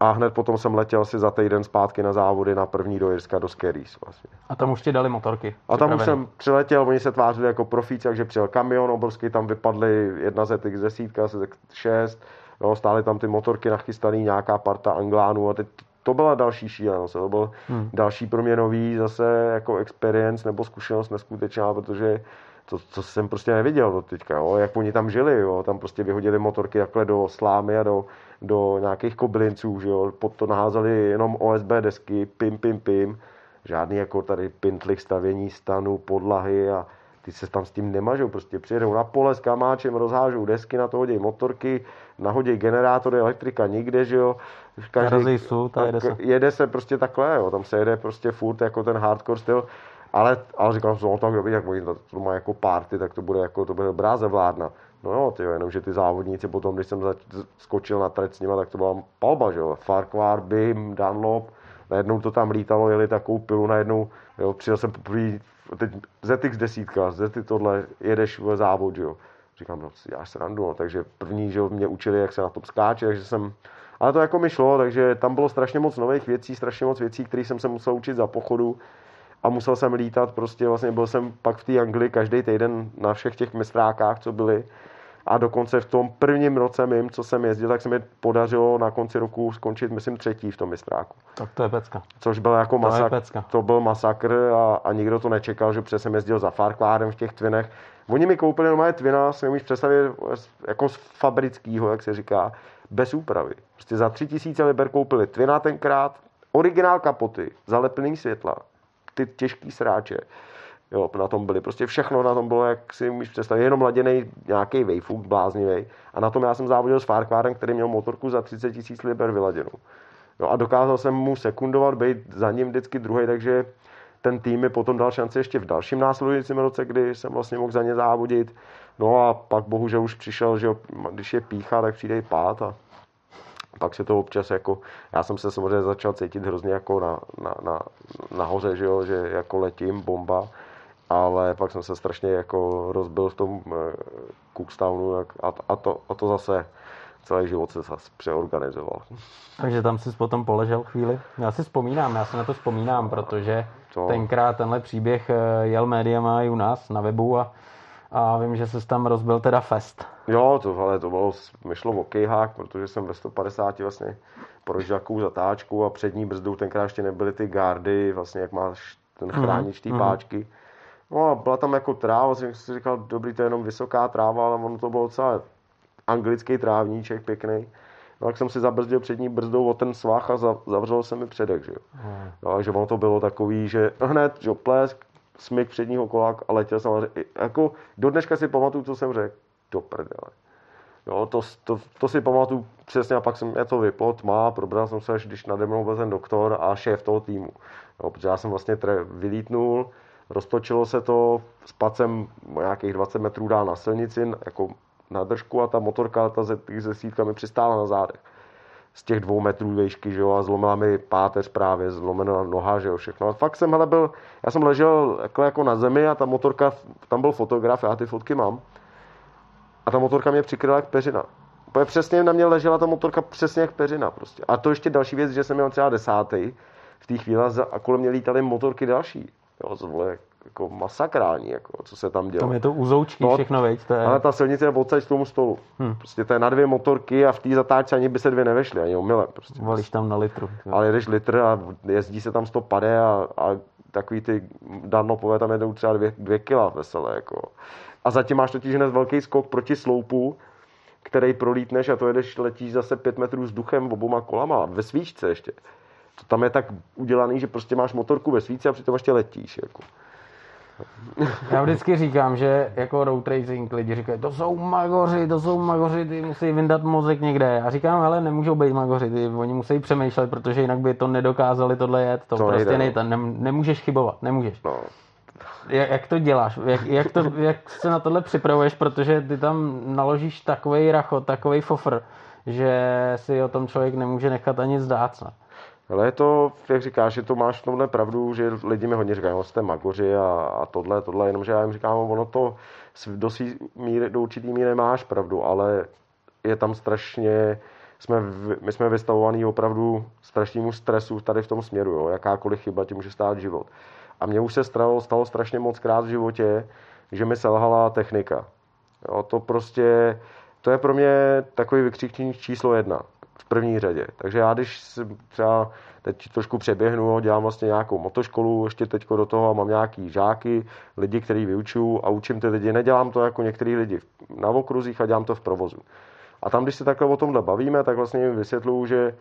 a hned potom jsem letěl si za týden zpátky na závody na první do Jirska, do Skerries vlastně. A tam už ti dali motorky? A tam už jsem přiletěl, oni se tvářili jako profíci, takže přijel kamion obrovský, tam vypadly jedna ZX 10, Z6, jo, stály tam ty motorky nachystaný, nějaká parta Anglánů a teď to byla další šílenost, to byl hmm. další pro mě nový zase jako experience nebo zkušenost neskutečná, protože to, co jsem prostě neviděl do teďka, jo, jak oni tam žili, jo, tam prostě vyhodili motorky takhle do slámy a do, do nějakých koblinců, že jo, pod to naházeli jenom OSB desky, pim, pim, pim, žádný jako tady pintlich stavění stanu, podlahy a ty se tam s tím nemažou, prostě přijedou na pole s kamáčem, rozhážou desky, na to hodí motorky, nahodí generátory, elektrika nikde, že jo. Každý, sud jede se. jede se prostě takhle, jo. tam se jede prostě furt jako ten hardcore styl, ale, ale říkám, no tak dobrý, jak oni to, to má jako party, tak to bude jako, to bude dobrá zavládna. No jo, tyjo, jenom, že ty závodníci potom, když jsem zač- skočil na trať s nima, tak to byla palba, že jo. Farquhar, Bim, Dunlop, najednou to tam lítalo, jeli takovou pilu, najednou, jo, přijel jsem poprvé, ZX desítka, ZX tohle, jedeš v závod, jo. Říkám, no, já se randu, no. takže první, že mě učili, jak se na to skáče, takže jsem, ale to jako mi šlo, takže tam bylo strašně moc nových věcí, strašně moc věcí, které jsem se musel učit za pochodu a musel jsem lítat, prostě vlastně byl jsem pak v té Anglii každý týden na všech těch mistrákách, co byly a dokonce v tom prvním roce mým, co jsem jezdil, tak se mi podařilo na konci roku skončit, myslím, třetí v tom mistráku. Tak to je pecka. Což byl jako masakr. To, to byl masakr a, a, nikdo to nečekal, že přesně jsem jezdil za Farkládem v těch twinech. Oni mi koupili normálně twina, si nemůžeš představit, jako z fabrického, jak se říká, bez úpravy. Prostě za tři tisíce liber koupili twina tenkrát, originál kapoty, zaleplný světla, ty těžký sráče Jo, na tom byly. Prostě všechno na tom bylo, jak si můžeš představit, jenom laděný nějaký vejfuk bláznivý. A na tom já jsem závodil s Farquharem, který měl motorku za 30 tisíc liber vyladěnou. Jo, a dokázal jsem mu sekundovat, být za ním vždycky druhý, takže ten tým mi potom dal šanci ještě v dalším následujícím roce, kdy jsem vlastně mohl za ně závodit. No a pak bohužel už přišel, že když je pícha, tak přijde i pát a pak se to občas jako, já jsem se samozřejmě začal cítit hrozně jako na, na, na, nahoře, že, jo, že jako letím, bomba ale pak jsem se strašně jako rozbil v tom eh, Cookstownu a, a, to, a to zase celý život se zase přeorganizoval. Takže tam jsi potom poležel chvíli? Já si vzpomínám, já si na to vzpomínám, protože to... tenkrát tenhle příběh eh, jel médiama i u nás na webu a, a vím, že se tam rozbil teda fest. Jo, to, ale to bylo, mi šlo o kejhák, protože jsem ve 150 vlastně takovou zatáčku a přední brzdou tenkrát ještě nebyly ty gardy, vlastně jak máš ten mhm, chránič té mm-hmm. No a byla tam jako tráva, jsem si říkal, dobrý, to je jenom vysoká tráva, ale ono to bylo docela anglický trávníček pěkný. No, tak jsem si zabrzdil přední brzdou o ten svách a zavřel se mi předek, že jo. Hmm. No, takže ono to bylo takový, že hned, že plesk, smyk předního kola a letěl jsem. Jako do dneška si pamatuju, co jsem řekl. Do prdele. Jo, to, to, to, si pamatuju přesně a pak jsem je to vyplo, tma, probral jsem se, až když nade mnou byl ten doktor a šéf toho týmu. Jo, protože já jsem vlastně tre, vylítnul, Roztočilo se to s pacem nějakých 20 metrů dál na silnici, jako na držku a ta motorka ta ze, se sítkami přistála na zádech. z těch dvou metrů výšky, že jo, a zlomila mi páteř právě, zlomená noha, že jo, všechno. A fakt jsem, hele, byl, já jsem ležel jako, jako na zemi a ta motorka, tam byl fotograf, já ty fotky mám. A ta motorka mě přikryla jak peřina. Úplně přesně na mě ležela ta motorka přesně jak peřina prostě. A to ještě další věc, že jsem měl třeba desátý v té chvíli a kolem mě lítaly motorky další. Jo, to bylo jako masakrální, jako, co se tam dělo. Tam je to uzoučky no, všechno, veď? To je... Ale ta silnice je odsaď k tomu stolu. Hmm. Prostě to je na dvě motorky a v té zatáčce ani by se dvě nevešly, ani omylem. Prostě. Volíš tam na litru. Jo. Ale jedeš litr a jezdí se tam 100 pade a, a takový ty danlopové tam jedou třeba dvě, dvě kila veselé. Jako. A zatím máš totiž hned velký skok proti sloupu, který prolítneš a to jedeš, letíš zase pět metrů vzduchem oboma kolama, ve svíčce ještě. To tam je tak udělaný, že prostě máš motorku ve svíce a přitom ještě letíš. Jako. Já vždycky říkám, že jako road racing lidi říkají, to jsou magoři, to jsou magoři, ty musí vyndat mozek někde. A říkám, ale nemůžou být magoři, ty, oni musí přemýšlet, protože jinak by to nedokázali tohle jet. To, to prostě nejde, no. nejde, nemůžeš chybovat, nemůžeš. No. Jak, jak to děláš? Jak, jak, to, jak se na tohle připravuješ? Protože ty tam naložíš takový rachot, takový fofr, že si o tom člověk nemůže nechat ani zdát. Ne? Ale je to, jak říkáš, že to máš v tomhle pravdu, že lidi mi hodně říkají, že jste magoři a, a tohle, tohle, jenomže já jim říkám, ono to do, svý míry, do určitý míry máš pravdu, ale je tam strašně, jsme, my jsme vystavovaní opravdu strašnému stresu tady v tom směru, jo. jakákoliv chyba ti může stát život. A mně už se stalo, stalo strašně moc krát v životě, že mi selhala technika. Jo, to prostě, to je pro mě takový vykřičník číslo jedna v první řadě. Takže já když třeba teď trošku přeběhnu, dělám vlastně nějakou motoškolu, ještě teď do toho mám nějaký žáky, lidi, který vyučuju a učím ty lidi. Nedělám to jako některý lidi na okruzích a dělám to v provozu. A tam, když se takhle o tomhle bavíme, tak vlastně jim vysvětluju, že,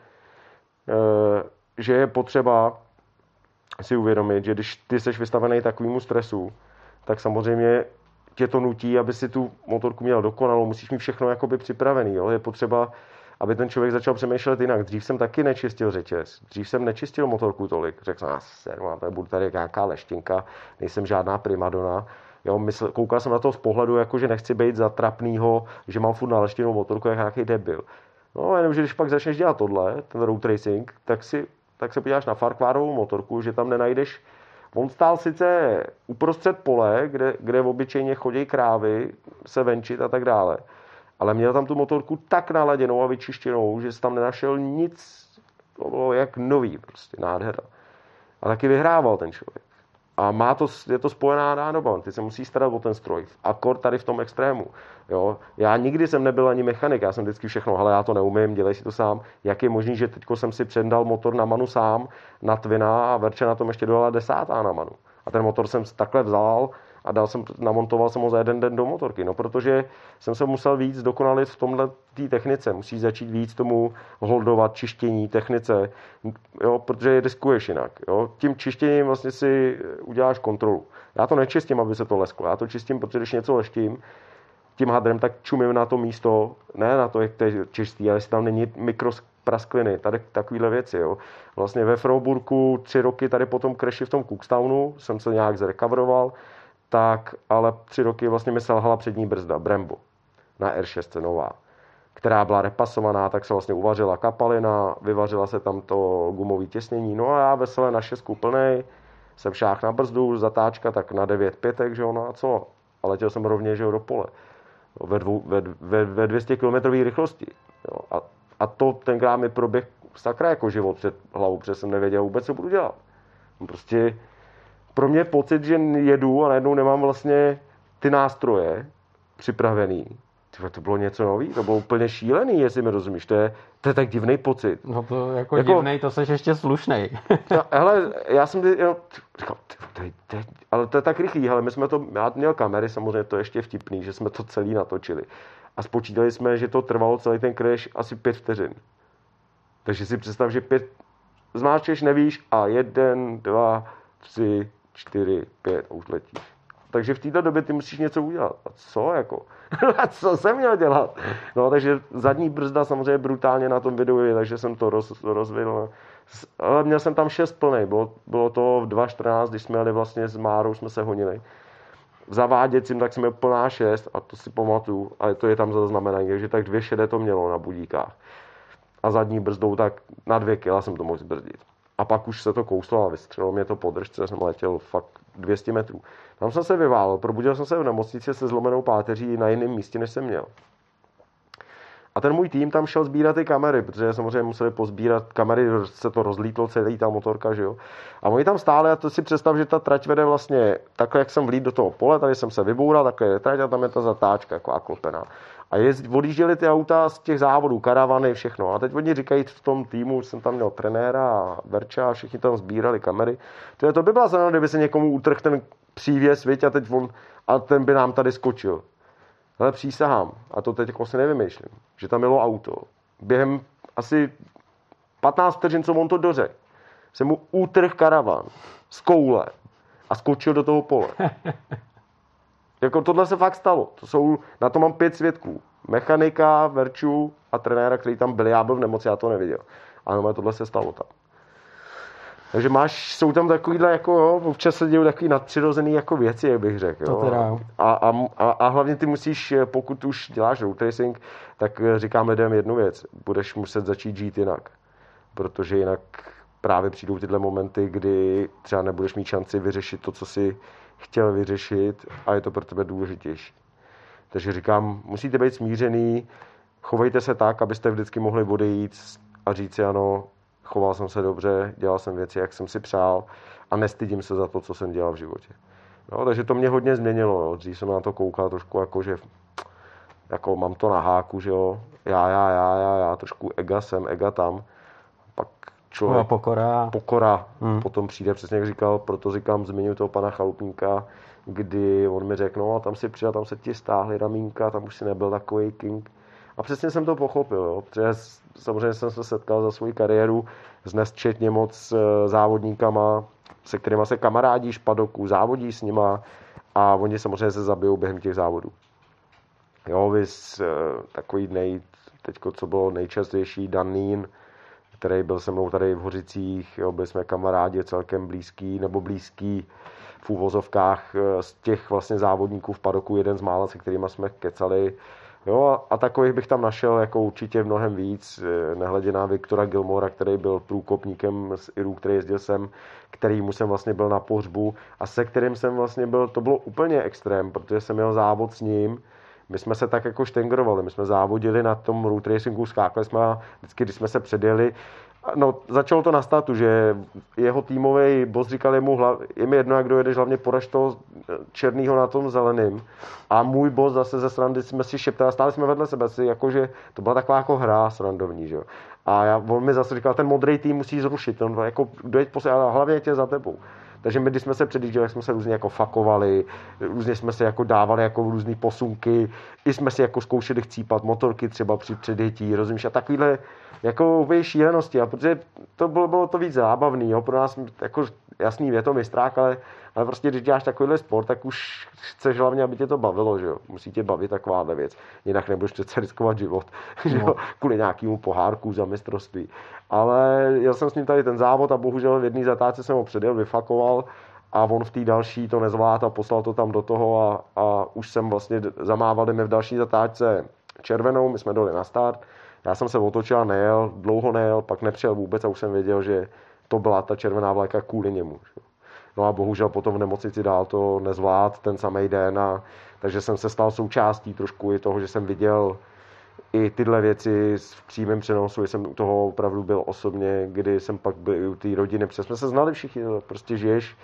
eh, že je potřeba si uvědomit, že když ty jsi vystavený takovému stresu, tak samozřejmě tě to nutí, aby si tu motorku měl dokonalou, musíš mít všechno jakoby připravený. Jo? Je potřeba, aby ten člověk začal přemýšlet jinak. Dřív jsem taky nečistil řetěz, dřív jsem nečistil motorku tolik. Řekl jsem, ser, tady budu tady nějaká leštinka, nejsem žádná primadona. Jo, mysl, koukal jsem na to z pohledu, jako že nechci být zatrapnýho, že mám furt naleštěnou motorku, jak nějaký debil. No, jenom, že když pak začneš dělat tohle, ten road racing, tak si tak se podíváš na Farkvárovou motorku, že tam nenajdeš On stál sice uprostřed pole, kde, kde obyčejně chodí krávy se venčit a tak dále. Ale měl tam tu motorku tak naladěnou a vyčištěnou, že jsi tam nenašel nic, to bylo jak nový, prostě nádhera. A taky vyhrával ten člověk. A má to, je to spojená nádoba, ty se musí starat o ten stroj. Akor tady v tom extrému. Jo? Já nikdy jsem nebyl ani mechanik, já jsem vždycky všechno, ale já to neumím, dělej si to sám. Jak je možný, že teď jsem si předal motor na manu sám, na Twina a Verče na tom ještě dodala desátá na manu. A ten motor jsem takhle vzal a dal jsem, namontoval jsem ho za jeden den do motorky. No, protože jsem se musel víc dokonalit v tomhle té technice. Musí začít víc tomu holdovat, čištění, technice, jo, protože je riskuješ jinak. Jo. Tím čištěním vlastně si uděláš kontrolu. Já to nečistím, aby se to lesklo. Já to čistím, protože když něco leštím, tím hadrem, tak čumím na to místo, ne na to, jak to je čistý, ale jestli tam není mikros praskliny, tady takovéhle věci. Jo. Vlastně ve Froburku tři roky tady potom kreši v tom Cookstownu jsem se nějak zrecoveroval, tak ale tři roky vlastně mi selhala přední brzda, Brembo, na R6 nová, která byla repasovaná, tak se vlastně uvařila kapalina, vyvařila se tam to gumové těsnění, no a já veselé na šestku plnej, jsem šách na brzdu, zatáčka tak na 9 pětek, že jo, no a co? A letěl jsem rovně, že jo, do pole. Ve, dvou, ve, ve, ve 200 km rychlosti. Jo. A, a to tenkrát mi proběh sakra jako život před hlavou, protože jsem nevěděl vůbec, co budu dělat. Prostě pro mě pocit, že jedu a najednou nemám vlastně ty nástroje připravený. Tyhle, to bylo něco nový, to bylo úplně šílený, jestli mi rozumíš. To je, to je tak divný pocit. No to jako, jako divný, to seš ještě slušnej. no, hele, já jsem jo, říkal, to je, to je, ale to je tak rychlý, hele, my jsme to, já měl kamery, samozřejmě to je ještě vtipný, že jsme to celý natočili. A spočítali jsme, že to trvalo celý ten crash asi pět vteřin. Takže si představ, že pět, zmáčkeš, nevíš a jeden, dva, tři, čtyři, pět a už letíš. Takže v této době ty musíš něco udělat. A co jako? a co jsem měl dělat? No, takže zadní brzda samozřejmě brutálně na tom videu je, takže jsem to roz, rozvinul. Ale měl jsem tam šest plný, bylo, bylo to v 2.14, když jsme jeli vlastně s Márou, jsme se honili. V zaváděcím tak jsme plná šest a to si pamatuju, ale to je tam zaznamenané, takže tak dvě šedé to mělo na budíkách. a zadní brzdou, tak na dvě kila jsem to mohl zbrzdit. A pak už se to kouslo a vystřelilo mě to po držce, jsem letěl fakt 200 metrů. Tam jsem se vyválil, probudil jsem se v nemocnici se zlomenou páteří na jiném místě, než jsem měl. A ten můj tým tam šel sbírat ty kamery, protože samozřejmě museli pozbírat kamery, se to rozlítlo celý ta motorka, že jo. A oni tam stáli a to si představ, že ta trať vede vlastně takhle, jak jsem vlít do toho pole, tady jsem se vyboural, takhle je trať a tam je ta zatáčka jako aklopená. A je, odjížděli ty auta z těch závodů, karavany, všechno. A teď oni říkají v tom týmu, jsem tam měl trenéra a Verča a všichni tam sbírali kamery. To, je, to by byla zrovna, kdyby se někomu utrhl ten přívěs, viď, a teď on, a ten by nám tady skočil. Ale přísahám, a to teď jako si nevymýšlím, že tam bylo auto. Během asi 15 vteřin, co on to dořekl, se mu útrh karavan z koule a skočil do toho pole. jako tohle se fakt stalo. To jsou, na to mám pět svědků. Mechanika, Verču a trenéra, který tam byl. Já byl v nemoci, já to neviděl. Ano, tohle se stalo tam. Takže máš, jsou tam takovýhle jako, jo, občas se dějí takový nadpřirozený jako věci, jak bych řekl. Jo. To teda. A, a, a, a, hlavně ty musíš, pokud už děláš road racing, tak říkám lidem jednu věc. Budeš muset začít žít jinak. Protože jinak právě přijdou tyhle momenty, kdy třeba nebudeš mít šanci vyřešit to, co si chtěl vyřešit a je to pro tebe důležitější. Takže říkám, musíte být smířený, chovejte se tak, abyste vždycky mohli odejít a říct si ano, choval jsem se dobře, dělal jsem věci, jak jsem si přál a nestydím se za to, co jsem dělal v životě. No, takže to mě hodně změnilo. Jo. Dřív jsem na to koukal trošku jako, že jako mám to na háku, že jo. Já, já, já, já, já, trošku ega sem, ega tam. Pak člověk... No, pokora. Pokora. Hmm. Potom přijde, přesně jak říkal, proto říkám, zmiňuji toho pana Chalupníka, kdy on mi řekl, no a tam si přijel, tam se ti stáhly ramínka, tam už si nebyl takový king. A přesně jsem to pochopil, jo, protože samozřejmě jsem se setkal za svou kariéru s nesčetně moc eh, závodníkama, se kterými se kamarádíš padoku, závodí s nima a oni samozřejmě se zabijou během těch závodů. Jo, vys eh, takový nej, teďko, co bylo nejčastější, Danín, který byl se mnou tady v Hořicích, jo, byli jsme kamarádi celkem blízký nebo blízký v úvozovkách eh, z těch vlastně závodníků v padoku, jeden z mála, se kterými jsme kecali, Jo, a takových bych tam našel jako určitě mnohem víc, eh, nehledě na Viktora Gilmora, který byl průkopníkem z Iru, který jezdil sem, kterýmu jsem vlastně byl na pohřbu a se kterým jsem vlastně byl, to bylo úplně extrém, protože jsem měl závod s ním, my jsme se tak jako štengrovali, my jsme závodili na tom road racingu, skákali jsme a vždycky, když jsme se předjeli, No, začalo to na statu, že jeho týmový boss říkal jemu, je mi jedno, jak dojedeš, hlavně poraž toho černýho na tom zeleným. A můj boss zase ze srandy jsme si šeptali, stáli jsme vedle sebe, si jakože to byla taková jako hra srandovní, že jo. A já, on mi zase říkal, ten modrý tým musí zrušit, on jako dojeď posle, ale hlavně tě za tebou. Takže my, když jsme se předjížděli, jsme se různě jako fakovali, různě jsme se jako dávali jako různé posunky, i jsme si jako zkoušeli chcípat motorky třeba při předjetí, rozumíš, a takovýhle jako šílenosti, a protože to bylo, bylo to víc zábavný, jo, pro nás jako jasný, je to mistrák, ale, ale prostě když děláš takovýhle sport, tak už chceš hlavně, aby tě to bavilo, že jo, musí tě bavit takováhle věc, jinak nebudeš přece riskovat život, no. že jo, no. kvůli nějakému pohárku za mistrovství. Ale jel jsem s ním tady ten závod a bohužel v jedné zatáčce jsem ho předjel, vyfakoval, a on v té další to nezvládl a poslal to tam do toho a, a už jsem vlastně zamávali mi v další zatáčce červenou, my jsme dali na start já jsem se otočil a nejel, dlouho nejel, pak nepřijel vůbec a už jsem věděl, že to byla ta červená vlajka kvůli němu. No a bohužel potom v nemocnici dál to nezvlád ten samý den, a, takže jsem se stal součástí trošku i toho, že jsem viděl i tyhle věci v přímém přenosu, jsem u toho opravdu byl osobně, kdy jsem pak byl i u té rodiny, protože jsme se znali všichni, prostě žiješ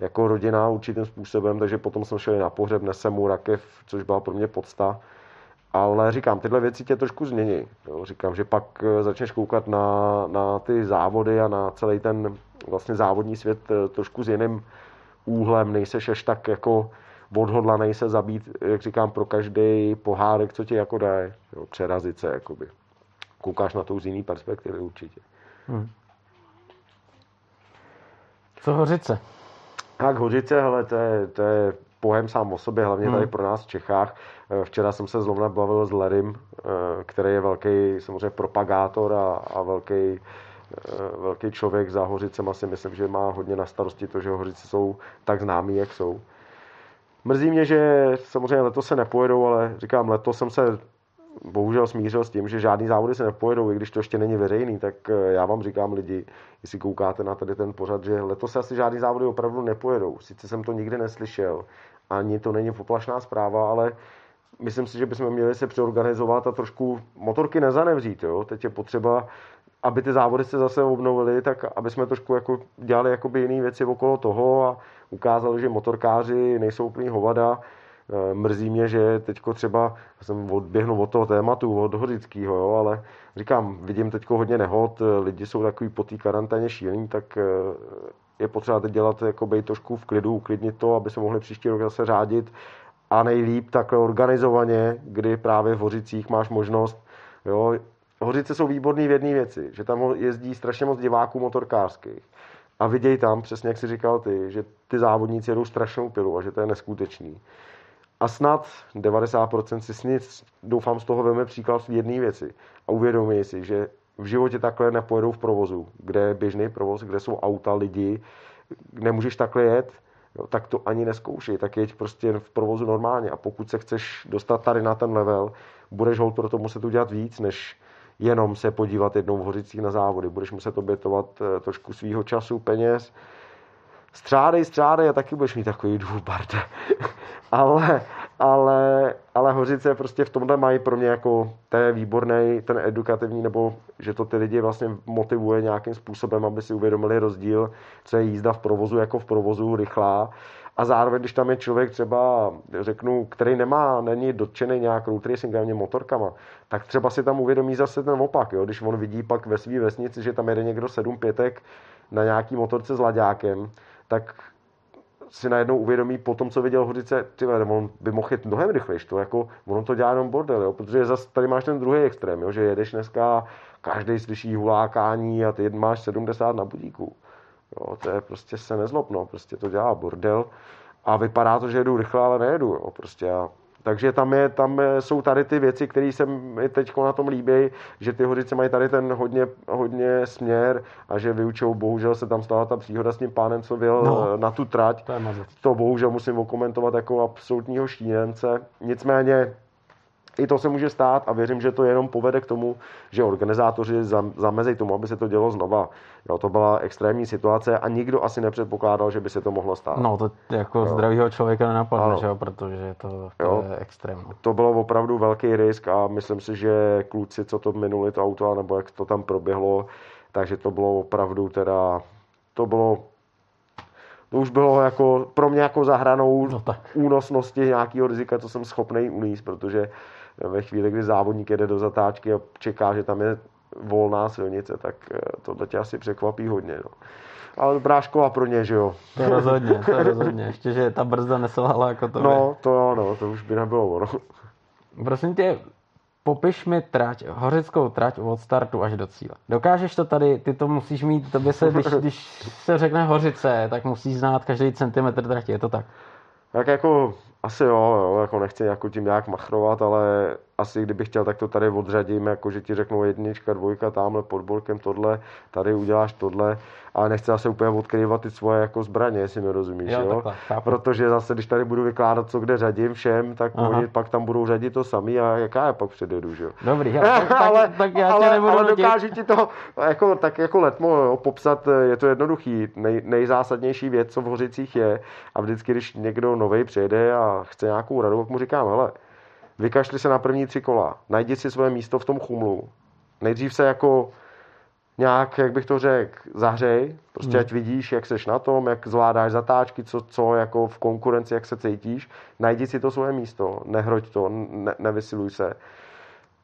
jako rodina určitým způsobem, takže potom jsme šli na pohřeb, nesem mu rakev, což byla pro mě podsta. Ale říkám, tyhle věci tě trošku změní. Jo. Říkám, že pak eh, začneš koukat na, na ty závody a na celý ten vlastně závodní svět eh, trošku s jiným úhlem. Nejseš až tak jako odhodlaný se zabít, jak říkám, pro každý pohárek, co ti jako dá, jo, přerazit se, jakoby. Koukáš na to z jiný perspektivy určitě. Hmm. Co Hořice? Tak Hořice, hele, to je, to je pojem sám o sobě, hlavně hmm. tady pro nás v Čechách. Eh, včera jsem se zrovna bavil s Lerim, eh, který je velký samozřejmě propagátor a, a velký, velký člověk za Hořicem. Asi myslím, že má hodně na starosti to, že Hořice jsou tak známí, jak jsou. Mrzí mě, že samozřejmě letos se nepojedou, ale říkám, letos jsem se bohužel smířil s tím, že žádný závody se nepojedou, i když to ještě není veřejný, tak eh, já vám říkám lidi, jestli koukáte na tady ten pořad, že letos se asi žádný závody opravdu nepojedou. Sice jsem to nikdy neslyšel, ani to není poplašná zpráva, ale myslím si, že bychom měli se přeorganizovat a trošku motorky nezanevřít. Jo? Teď je potřeba, aby ty závody se zase obnovily, tak aby jsme trošku jako dělali jakoby jiné věci okolo toho a ukázali, že motorkáři nejsou úplný hovada, Eh, mrzí mě, že teď třeba jsem odběhnul od toho tématu, od Hořického, jo, ale říkám, vidím teď hodně nehod, eh, lidi jsou takový po té karanténě šílení, tak eh, je potřeba teď dělat jako být trošku v klidu, uklidnit to, aby se mohli příští rok zase řádit. A nejlíp takhle organizovaně, kdy právě v Hořicích máš možnost, jo, Hořice jsou výborný v jedné věci, že tam jezdí strašně moc diváků motorkářských a vidějí tam, přesně jak si říkal ty, že ty závodníci jedou strašnou pilu a že to je neskutečný. A snad 90% si snic, doufám, z toho veme příklad v jedné věci. A uvědomí si, že v životě takhle nepojedou v provozu, kde je běžný provoz, kde jsou auta, lidi, nemůžeš takhle jet, jo, tak to ani neskoušej, tak jeď prostě v provozu normálně. A pokud se chceš dostat tady na ten level, budeš hold pro to muset udělat víc, než jenom se podívat jednou v Hořicích na závody. Budeš muset obětovat eh, trošku svýho času, peněz, střádej, střádej a taky budeš mít takový důl, Barte. ale, ale, ale Hořice prostě v tomhle mají pro mě jako, je výborný, ten edukativní, nebo že to ty lidi vlastně motivuje nějakým způsobem, aby si uvědomili rozdíl, co je jízda v provozu jako v provozu rychlá. A zároveň, když tam je člověk třeba, řeknu, který nemá, není dotčený nějak road racing, ani motorkama, tak třeba si tam uvědomí zase ten opak. Jo? Když on vidí pak ve své vesnici, že tam jede někdo sedm pětek na nějaký motorce s laďákem, tak si najednou uvědomí po tom, co viděl Hořice, ty on by mohl jít mnohem rychlejš, to jako, ono to dělá jenom bordel, jo, protože zase tady máš ten druhý extrém, jo, že jedeš dneska, každý slyší hulákání a ty máš 70 na budíku. Jo, to je prostě se nezlob, no, prostě to dělá bordel a vypadá to, že jedu rychle, ale nejedu, jo, prostě a takže tam, je, tam jsou tady ty věci, které se mi teď na tom líbí, že ty hodice mají tady ten hodně, hodně směr a že vyučou, bohužel se tam stala ta příhoda s tím pánem, co byl no, na tu trať. To, to bohužel musím okomentovat jako absolutního šílence. Nicméně i to se může stát a věřím, že to jenom povede k tomu, že organizátoři zamezí tomu, aby se to dělo znova. Jo, to byla extrémní situace a nikdo asi nepředpokládal, že by se to mohlo stát. No, to jako jo. zdravýho člověka nenapadne, že jo, protože to, to jo. je extrém. No. To bylo opravdu velký risk a myslím si, že kluci, co to minuli to auto, nebo jak to tam proběhlo, takže to bylo opravdu teda, to bylo to už bylo jako pro mě jako zahranou no únosnosti nějakého rizika, co jsem schopný uníst, protože ve chvíli, kdy závodník jede do zatáčky a čeká, že tam je volná silnice, tak eh, to tě asi překvapí hodně. No. Ale dobrá škola pro ně, že jo? To rozhodně, to rozhodně. Ještě, že ta brzda neselhala jako to. No, to ano, to už by nebylo ono. Prosím tě, popiš mi trať, hořickou trať od startu až do cíle. Dokážeš to tady, ty to musíš mít, to by se, když, když se řekne hořice, tak musíš znát každý centimetr trati, je to tak? Tak jako asi jo, jo, jako nechci jako tím nějak machrovat, ale asi kdybych chtěl, tak to tady odřadím, jako že ti řeknu jednička, dvojka, tamhle pod bolkem tohle, tady uděláš tohle, ale nechci asi úplně odkryvat ty svoje jako zbraně, jestli mi rozumíš, jo? jo? Takhle, Protože zase, když tady budu vykládat, co kde řadím všem, tak Aha. oni pak tam budou řadit to samý a jaká je pak předjedu, že jo? Dobrý, tak, ale, tak já ale, tě nebudu ale dokážu ti to jako, tak jako letmo jo, popsat, je to jednoduchý. Nej, nejzásadnější věc, co v Hořicích je a vždycky, když někdo nový přijede a chce nějakou radu, tak mu říkám, hele, vykašli se na první tři kola, najdi si svoje místo v tom chumlu, nejdřív se jako nějak, jak bych to řekl, zahřej, prostě hmm. ať vidíš, jak seš na tom, jak zvládáš zatáčky, co, co jako v konkurenci, jak se cítíš, najdi si to svoje místo, nehroď to, ne, nevysiluj se.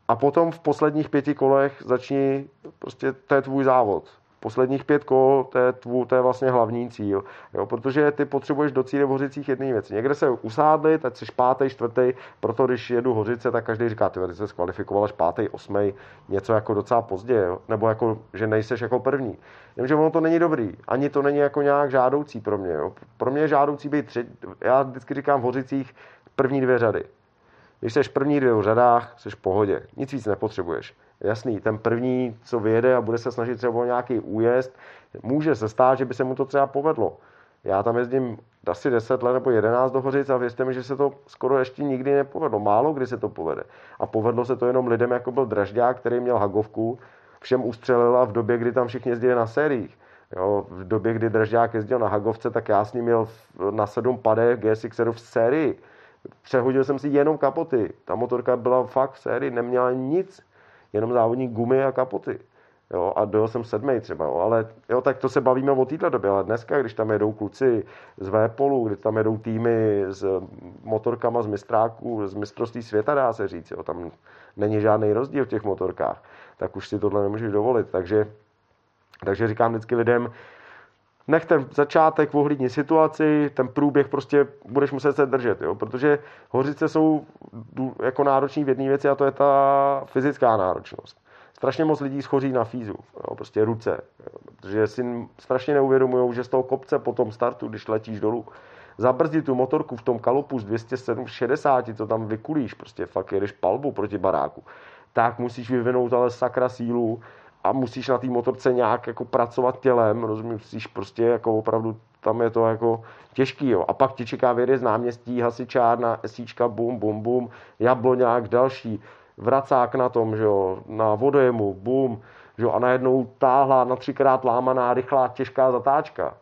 A potom v posledních pěti kolech začni, prostě to je tvůj závod posledních pět kol, to je, tvů, to je vlastně hlavní cíl. Jo? Protože ty potřebuješ docílit v Hořicích jedné věci. Někde se usádli, tak jsi pátý, čtvrtý, proto když jedu Hořice, tak každý říká, ty se zkvalifikoval až pátý, osmý, něco jako docela pozdě, jo? nebo jako, že nejseš jako první. Jenže ono to není dobrý, ani to není jako nějak žádoucí pro mě. Jo? Pro mě je žádoucí být třetí, já vždycky říkám v Hořicích první dvě řady. Když jsi první dvě v řadách, jsi v pohodě. Nic víc nepotřebuješ. Jasný, ten první, co vyjede a bude se snažit třeba o nějaký újezd, může se stát, že by se mu to třeba povedlo. Já tam jezdím asi 10 let nebo 11 do Hořic a věřte mi, že se to skoro ještě nikdy nepovedlo. Málo kdy se to povede. A povedlo se to jenom lidem, jako byl Dražďák, který měl hagovku, všem ustřelila v době, kdy tam všichni jezdili na sériích. Jo, v době, kdy Dražďák jezdil na Hagovce, tak já s ním měl na 7 pade GSX v sérii. Přehodil jsem si jenom kapoty. Ta motorka byla fakt v sérii, neměla nic, jenom závodní gumy a kapoty. Jo, a dojel jsem sedmý třeba, jo, ale jo, tak to se bavíme o této době, ale dneska, když tam jedou kluci z Vépolu, kdy tam jedou týmy s motorkama z mistráků, z mistrovství světa, dá se říct, jo, tam není žádný rozdíl v těch motorkách, tak už si tohle nemůžeš dovolit, takže, takže říkám vždycky lidem, nechte začátek, ohlídni situaci, ten průběh prostě budeš muset se držet, jo? protože hořice jsou jako nároční v jedné věci a to je ta fyzická náročnost. Strašně moc lidí schoří na fízu, jo, prostě ruce, jo, protože si strašně neuvědomují, že z toho kopce po tom startu, když letíš dolů, zabrzdit tu motorku v tom kalupu z 260, co tam vykulíš, prostě fakt jedeš palbu proti baráku, tak musíš vyvinout ale sakra sílu a musíš na té motorce nějak jako pracovat tělem, rozumíš, musíš prostě jako opravdu, tam je to jako těžký, jo. A pak ti čeká vědět z náměstí, hasičárna, esíčka, bum, bum, bum, jabloňák, další vracák na tom, že jo, na vodému, bum, že jo, a najednou táhla na třikrát lámaná, rychlá, těžká zatáčka.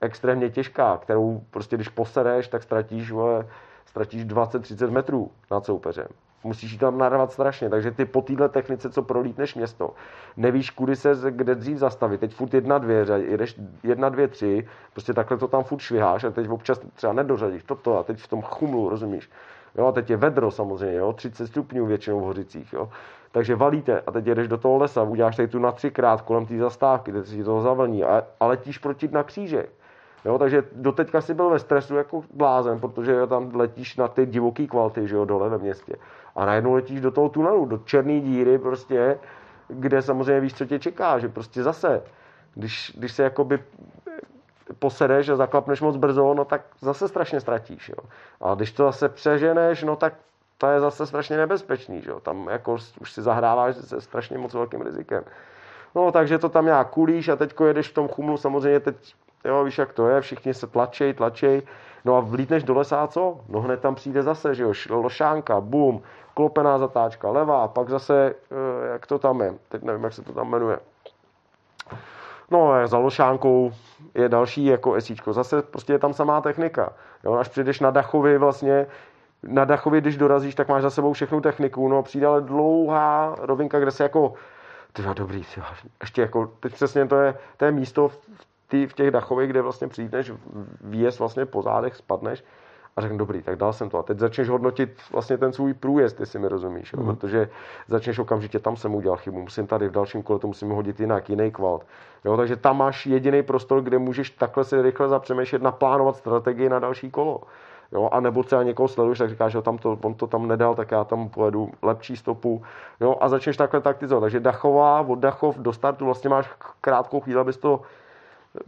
Extrémně těžká, kterou prostě když posereš, tak ztratíš, vole, ztratíš 20-30 metrů nad soupeřem. Musíš ji tam narvat strašně, takže ty po této technice, co prolítneš město, nevíš, kudy se kde dřív zastavit. Teď furt jedna, dvě, jedeš jedna, dvě, tři, prostě takhle to tam furt šviháš a teď občas třeba nedořadíš toto a teď v tom chumlu, rozumíš? Jo, a teď je vedro samozřejmě, jo, 30 stupňů většinou v Hořicích. Jo. Takže valíte a teď jedeš do toho lesa, uděláš tady tu na třikrát kolem té zastávky, teď si toho zavlní a, a letíš proti na kříže. Jo, takže doteďka si byl ve stresu jako blázen, protože tam letíš na ty divoký kvality, že jo, dole ve městě. A najednou letíš do toho tunelu, do černé díry prostě, kde samozřejmě víš, co tě čeká, že prostě zase, když, když se jakoby posedeš a zaklapneš moc brzo, no tak zase strašně ztratíš. Jo. A když to zase přeženeš, no tak to je zase strašně nebezpečný. Že jo. Tam jako už si zahráváš se strašně moc velkým rizikem. No, takže to tam nějak kulíš a teď jedeš v tom chumlu, samozřejmě teď, jo, víš, jak to je, všichni se tlačej, tlačej, no a vlítneš do lesa a co? No hned tam přijde zase, že jo, lošánka, bum, klopená zatáčka, levá, pak zase, eh, jak to tam je, teď nevím, jak se to tam jmenuje, No, za lošánkou je další jako esíčko. Zase prostě je tam samá technika. Jo, až přijdeš na Dachovi vlastně, na Dachovi, když dorazíš, tak máš za sebou všechnu techniku. No, přijde ale dlouhá rovinka, kde se jako, tyjo, dobrý, tyjo, ještě jako, teď přesně to je, to je místo v, tý, v těch Dachových, kde vlastně přijdeš, výjezd vlastně po zádech, spadneš a řeknu, dobrý, tak dal jsem to. A teď začneš hodnotit vlastně ten svůj průjezd, jestli mi rozumíš, jo? Mm. protože začneš okamžitě, tam jsem udělal chybu, musím tady v dalším kole to musím hodit jinak, jiný kvalt. Jo? Takže tam máš jediný prostor, kde můžeš takhle si rychle zapřemýšlet, naplánovat strategii na další kolo. Jo, a nebo třeba někoho sleduješ, tak říkáš, že tam to, on to tam nedal, tak já tam pojedu lepší stopu. Jo, a začneš takhle taktizovat. Takže Dachová, od Dachov do startu vlastně máš krátkou chvíli, abys to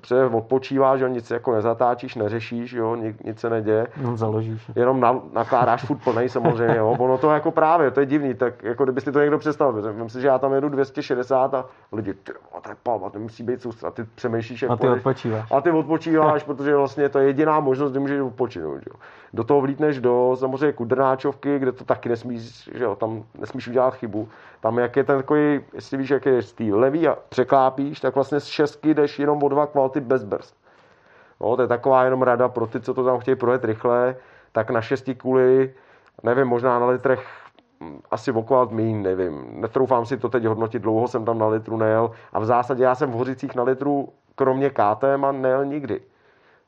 protože odpočíváš, že nic jako nezatáčíš, neřešíš, jo, nic, nic se neděje. No, založíš. Jenom na, nakládáš furt plnej samozřejmě, jo. Ono to jako právě, to je divný, tak jako kdyby si to někdo představil. Myslím si, že já tam jedu 260 a lidi, ty, a to je palma, to musí být soustředěn. A ty přemýšlíš, jak A ty odpočíváš. A ty odpočíváš, protože vlastně to je jediná možnost, kdy můžeš odpočinout, jo. Do toho vlítneš do samozřejmě kudrnáčovky, kde to taky nesmíš, že jo, tam nesmíš udělat chybu. Tam jak je ten takový, jestli víš, jak je z té levý a překlápíš, tak vlastně z šestky jdeš jenom o dva kvality bez brzd. No, to je taková jenom rada pro ty, co to tam chtějí projet rychle, tak na šesti kuli, nevím, možná na litrech hm, asi o kvalt míň, nevím. Netroufám si to teď hodnotit, dlouho jsem tam na litru nejel a v zásadě já jsem v Hořicích na litru kromě KTM a nejel nikdy.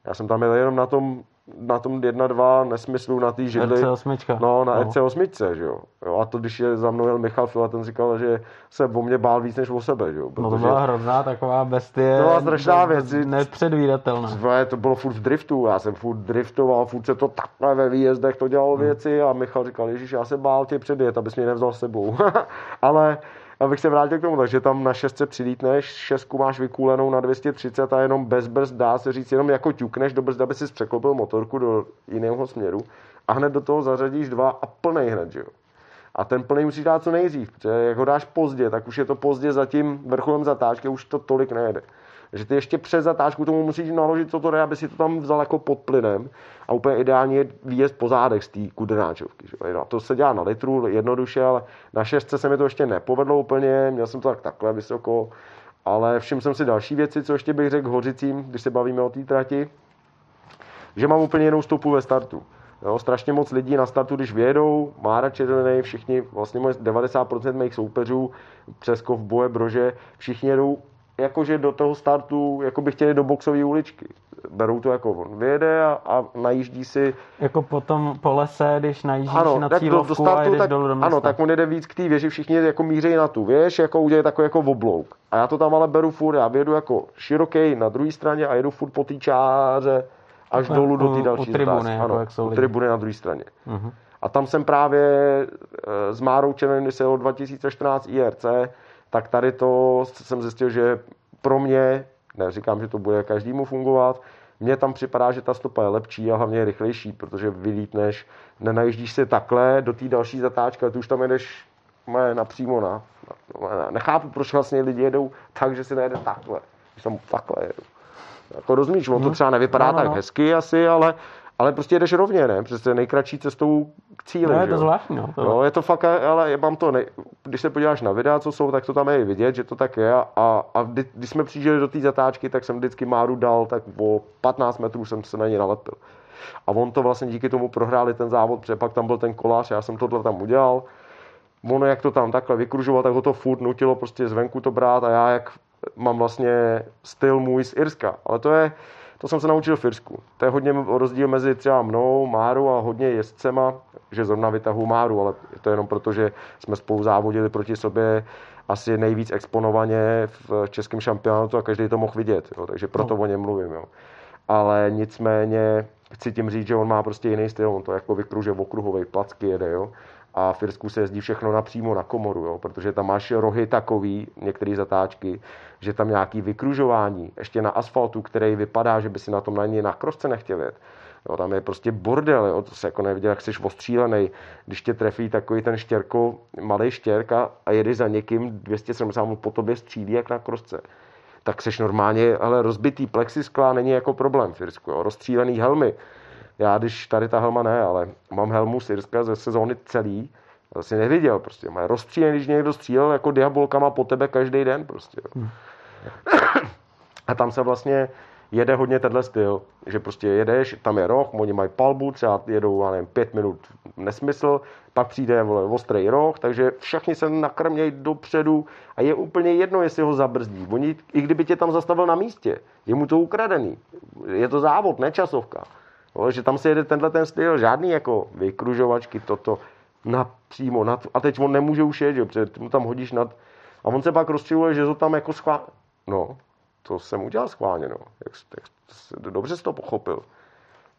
Já jsem tam jel jenom na tom na tom 1-2 nesmyslu na té židli. RC8. No, na no. RC8, že jo. jo. A to, když je za mnou jel Michal Fila, ten říkal, že se o mě bál víc než o sebe, že jo. Protože... No to byla hrozná taková bestie. No a strašná věc. Nepředvídatelná. To bylo furt v driftu, já jsem furt driftoval, furt se to takhle ve výjezdech to dělalo hmm. věci a Michal říkal, Ježíš, já se bál tě předjet, abys mě nevzal s sebou. Ale abych se vrátil k tomu, takže tam na šestce přilítneš, šestku máš vykůlenou na 230 a jenom bez brzd dá se říct, jenom jako ťukneš do brzdy, aby si překlopil motorku do jiného směru a hned do toho zařadíš dva a plnej hned, že jo. A ten plný musíš dát co nejdřív, protože jak ho dáš pozdě, tak už je to pozdě za tím vrcholem zatáčky, už to tolik nejede. Že ty ještě před zatáčku tomu musíš naložit co to jde, aby si to tam vzal jako pod plynem a úplně ideálně je výjezd po zádech z té kudrnáčovky. A to se dělá na litru jednoduše, ale na šestce se mi to ještě nepovedlo úplně, měl jsem to tak takhle vysoko, ale všiml jsem si další věci, co ještě bych řekl hořicím, když se bavíme o té trati, že mám úplně jinou stopu ve startu. Jo, strašně moc lidí na startu, když vědou, Mára Červený, všichni, vlastně 90% mých soupeřů, Přeskov, Boje, Brože, všichni jedou jakože do toho startu, jako by chtěli do boxové uličky. Berou to jako on vyjede a, a najíždí si... Jako potom po lese, když najíždíš ano, na cílovku do, do startu, a jedeš tak, dolů do města. Ano, tak on jede víc k té věži, všichni jako mířejí na tu věž, jako udělají takový jako oblouk. A já to tam ale beru furt, já vědu jako široký na druhé straně a jedu furt po té čáře až dolů do té další u tribuny, jako ano, jak jsou u tribuny na druhé straně. Uh-huh. A tam jsem právě e, s Márou Červeným, když se 2014 IRC, tak tady to jsem zjistil, že pro mě, neříkám, že to bude každému fungovat, mně tam připadá, že ta stopa je lepší a hlavně je rychlejší, protože vylítneš, nenajíždíš se takhle do té další zatáčky, ale ty už tam jedeš napřímo na, na, Nechápu, proč vlastně lidi jedou tak, že si nejede takhle. Když tam takhle jedu. Jako rozumíš, on to mhm. třeba nevypadá no, no, tak no. hezky asi, ale, ale prostě jedeš rovně, ne? Přesně nejkratší cestou k cíli. No, je to zvláštní. No, to... no, je to fakt, ale mám to, ne... když se podíváš na videa, co jsou, tak to tam je vidět, že to tak je. A, a kdy, když jsme přijížděli do té zatáčky, tak jsem vždycky Máru dal, tak o 15 metrů jsem se na ně nalepil. A on to vlastně díky tomu prohráli ten závod, protože pak tam byl ten kolář, já jsem tohle tam udělal. Ono, jak to tam takhle vykružoval, tak ho to furt nutilo prostě zvenku to brát a já, jak mám vlastně styl můj z Irska. Ale to je, to jsem se naučil v Irsku. To je hodně rozdíl mezi třeba mnou, Máru a hodně jezdcema, že zrovna vytahu Máru, ale je to jenom proto, že jsme spolu závodili proti sobě asi nejvíc exponovaně v českém šampionátu a každý to mohl vidět, jo, takže proto no. o něm mluvím. Jo. Ale nicméně chci tím říct, že on má prostě jiný styl, on to jako vykruže v okruhovej placky jede, jo a v Irsku se jezdí všechno napřímo na komoru, jo, protože tam máš rohy takový, některé zatáčky, že tam nějaký vykružování, ještě na asfaltu, který vypadá, že by si na tom na něj na krosce nechtěl jet. Jo, tam je prostě bordel, jo, to se jako neviděl, jak jsi ostřílený, když tě trefí takový ten štěrko, malý štěrka a jedeš za někým 270 po tobě střílí jak na krosce tak seš normálně, ale rozbitý plexiskla není jako problém v Irsku, jo. rozstřílený helmy, já, když tady ta helma ne, ale mám helmu Sirska ze sezóny celý, to si neviděl prostě. Má rozstřílen, když někdo střílel jako diabolkama po tebe každý den prostě. Hmm. A tam se vlastně jede hodně tenhle styl, že prostě jedeš, tam je roh, oni mají palbu, třeba jedou, já nevím, pět minut nesmysl, pak přijde vole, ostrý roh, takže všichni se nakrmějí dopředu a je úplně jedno, jestli ho zabrzdí. Oni, i kdyby tě tam zastavil na místě, je mu to ukradený. Je to závod, ne časovka. No, že tam se jede tenhle ten styl, žádný jako vykružovačky, toto napřímo, nad, a teď on nemůže už jet, protože mu tam hodíš nad, a on se pak rozčiluje, že to tam jako schvál... No, to jsem udělal schválně, no. Jak, jak, dobře jsi to pochopil.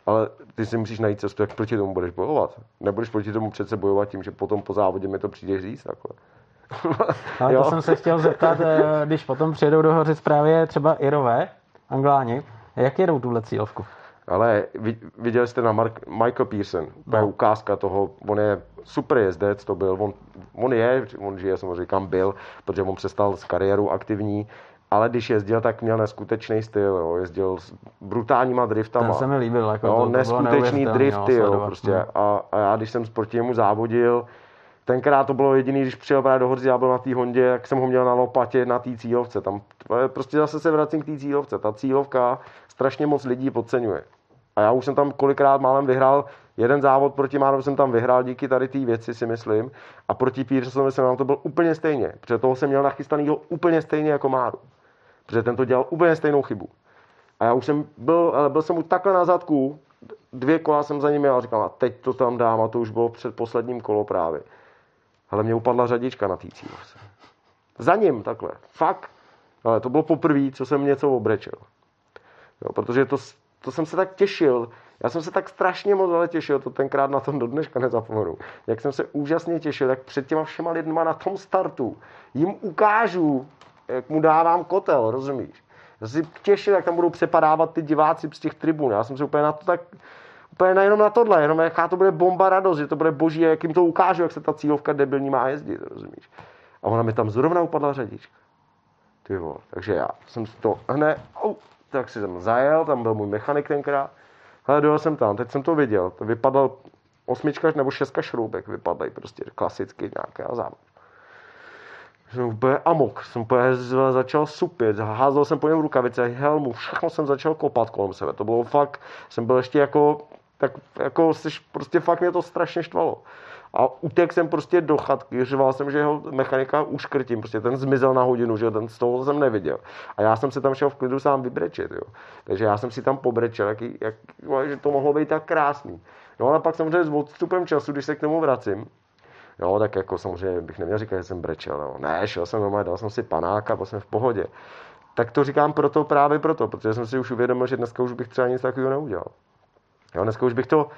Ale ty si musíš najít cestu, jak proti tomu budeš bojovat. Nebudeš proti tomu přece bojovat tím, že potom po závodě mi to přijde říct takhle. Ale to jsem se chtěl zeptat, eh, když potom přijedou do Hořic právě třeba Irové, Angláni, jak jedou tuhle cílovku? Ale viděli jste na Mark, Michael Pearson, to je no. ukázka toho, on je super jezdec, to byl, on, on je, on žije samozřejmě kam byl, protože on přestal s kariérou aktivní, ale když jezdil, tak měl neskutečný styl, jo. jezdil s brutálníma driftama. Ten se mi líbil, jako jo, to, to neskutečný drifty, jo, prostě. No. A, a, já, když jsem proti němu závodil, tenkrát to bylo jediný, když přijel právě do Horzy, já byl na té Hondě, jak jsem ho měl na lopatě na té cílovce. Tam prostě zase se vracím k té cílovce. Ta cílovka strašně moc lidí podceňuje. A já už jsem tam kolikrát málem vyhrál jeden závod proti Márovi jsem tam vyhrál díky tady té věci, si myslím. A proti Pearsonovi jsem nám to byl úplně stejně. Protože toho jsem měl nachystanýho úplně stejně jako Máru. Protože ten to dělal úplně stejnou chybu. A já už jsem byl, ale byl jsem mu takhle na zadku, dvě kola jsem za ním měl a říkal, a teď to tam dám a to už bylo před posledním kolo právě. Ale mě upadla řadička na té cílovce. Za ním takhle. Fakt. Ale to bylo poprvé, co jsem něco obrečel. Jo, protože to to jsem se tak těšil. Já jsem se tak strašně moc ale těšil, to tenkrát na tom do dneška nezapomenu. Jak jsem se úžasně těšil, jak před těma všema lidma na tom startu jim ukážu, jak mu dávám kotel, rozumíš? Já si těšil, jak tam budou přepadávat ty diváci z těch tribun. Já jsem se úplně na to tak úplně jenom na tohle, jenom jaká to bude bomba radost, že to bude boží, jak jim to ukážu, jak se ta cílovka debilní má jezdit, rozumíš? A ona mi tam zrovna upadla řadička. Ty vole. Takže já jsem to hned, tak si jsem zajel, tam byl můj mechanik tenkrát. Ale dojel jsem tam, teď jsem to viděl. To vypadal osmička nebo šestka šroubek vypadají prostě klasicky nějaké a závod. Jsem úplně amok, jsem úplně začal supit, házel jsem po něm rukavice, helmu, všechno jsem začal kopat kolem sebe. To bylo fakt, jsem byl ještě jako, tak jako prostě fakt mě to strašně štvalo. A utek jsem prostě do chatky, řval jsem, že jeho mechanika uškrtím, prostě ten zmizel na hodinu, že ten toho jsem neviděl. A já jsem se tam šel v klidu sám vybrečet, jo. Takže já jsem si tam pobrečel, jak, jak, že to mohlo být tak krásný. No ale pak samozřejmě s odstupem času, když se k tomu vracím, Jo, tak jako samozřejmě bych neměl říkat, že jsem brečel. No. Ne, šel jsem doma, dal jsem si panák a byl jsem v pohodě. Tak to říkám proto, právě proto, protože jsem si už uvědomil, že dneska už bych třeba nic takového neudělal. Jo, dneska už bych to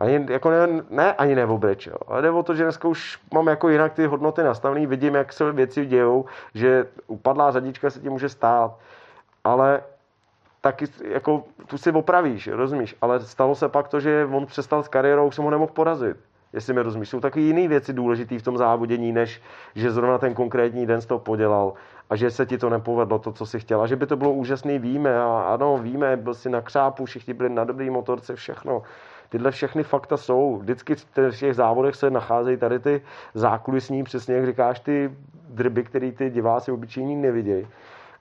ani, jako ne, ne ani neobrečel, ale jde o to, že dneska už mám jako jinak ty hodnoty nastavené, vidím, jak se věci dějou, že upadlá řadička se ti může stát, ale taky jako tu si opravíš, rozumíš, ale stalo se pak to, že on přestal s kariérou, už jsem ho nemohl porazit jestli mi rozumíš. Jsou taky jiné věci důležité v tom závodění, než že zrovna ten konkrétní den to podělal a že se ti to nepovedlo, to, co si chtěl. A že by to bylo úžasný, víme. A ano, víme, byl si na křápu, všichni byli na dobrý motorce, všechno. Tyhle všechny fakta jsou. Vždycky v těch závodech se nacházejí tady ty zákulisní, přesně jak říkáš, ty drby, které ty diváci obyčejní nevidějí.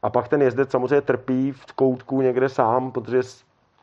A pak ten jezdec samozřejmě trpí v koutku někde sám, protože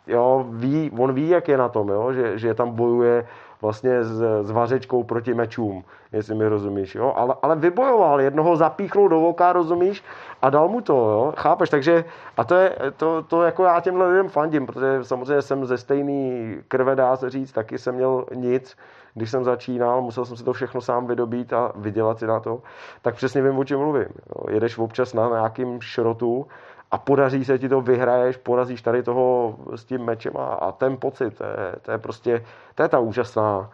jo, ví, on ví, jak je na tom, jo, že, že tam bojuje vlastně s, s vařečkou proti mečům, jestli mi rozumíš, jo? Ale, ale vybojoval, jednoho zapíchnul do voka, rozumíš, a dal mu to, jo? chápeš, takže a to je, to, to jako já těmhle lidem fandím, protože samozřejmě jsem ze stejný krve, dá se říct, taky jsem měl nic, když jsem začínal, musel jsem si to všechno sám vydobít a vydělat si na to, tak přesně vím, o čem mluvím. Jo? Jedeš občas na nějakým šrotu a podaří se ti to, vyhraješ, porazíš tady toho s tím mečem a, a ten pocit, to je, to je prostě, to je ta úžasná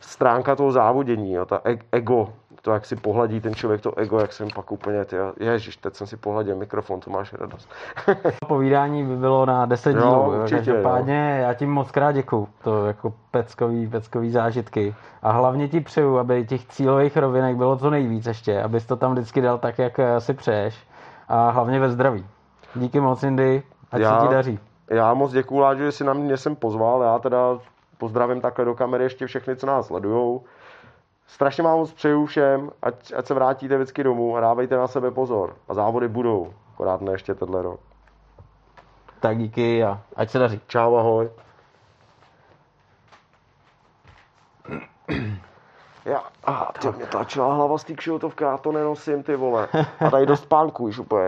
stránka toho závodění, jo, ta e- ego, to, jak si pohladí ten člověk, to ego, jak jsem pak úplně, ty, ježiš, teď jsem si pohladil mikrofon, to máš radost. Povídání by bylo na 10 dílů, jo, určitě, každopádně jo. já ti moc krát děkuju, to jako peckový, peckový zážitky a hlavně ti přeju, aby těch cílových rovinek bylo co nejvíc ještě, abys to tam vždycky dal tak, jak si přeješ a hlavně ve zdraví. Díky moc, Indy. Ať já, se ti daří. Já moc děkuju, Láďo, že jsi na mě jsem pozval. Já teda pozdravím takhle do kamery ještě všechny, co nás sledujou. Strašně vám moc přeju všem, ať, ať se vrátíte vždycky domů a dávejte na sebe pozor. A závody budou, akorát ne ještě tenhle rok. Tak díky a ať se daří. Čau, ahoj. Já, a ty mě tlačila hlava z té kšiltovky, já to nenosím, ty vole. A tady dost pánku už úplně.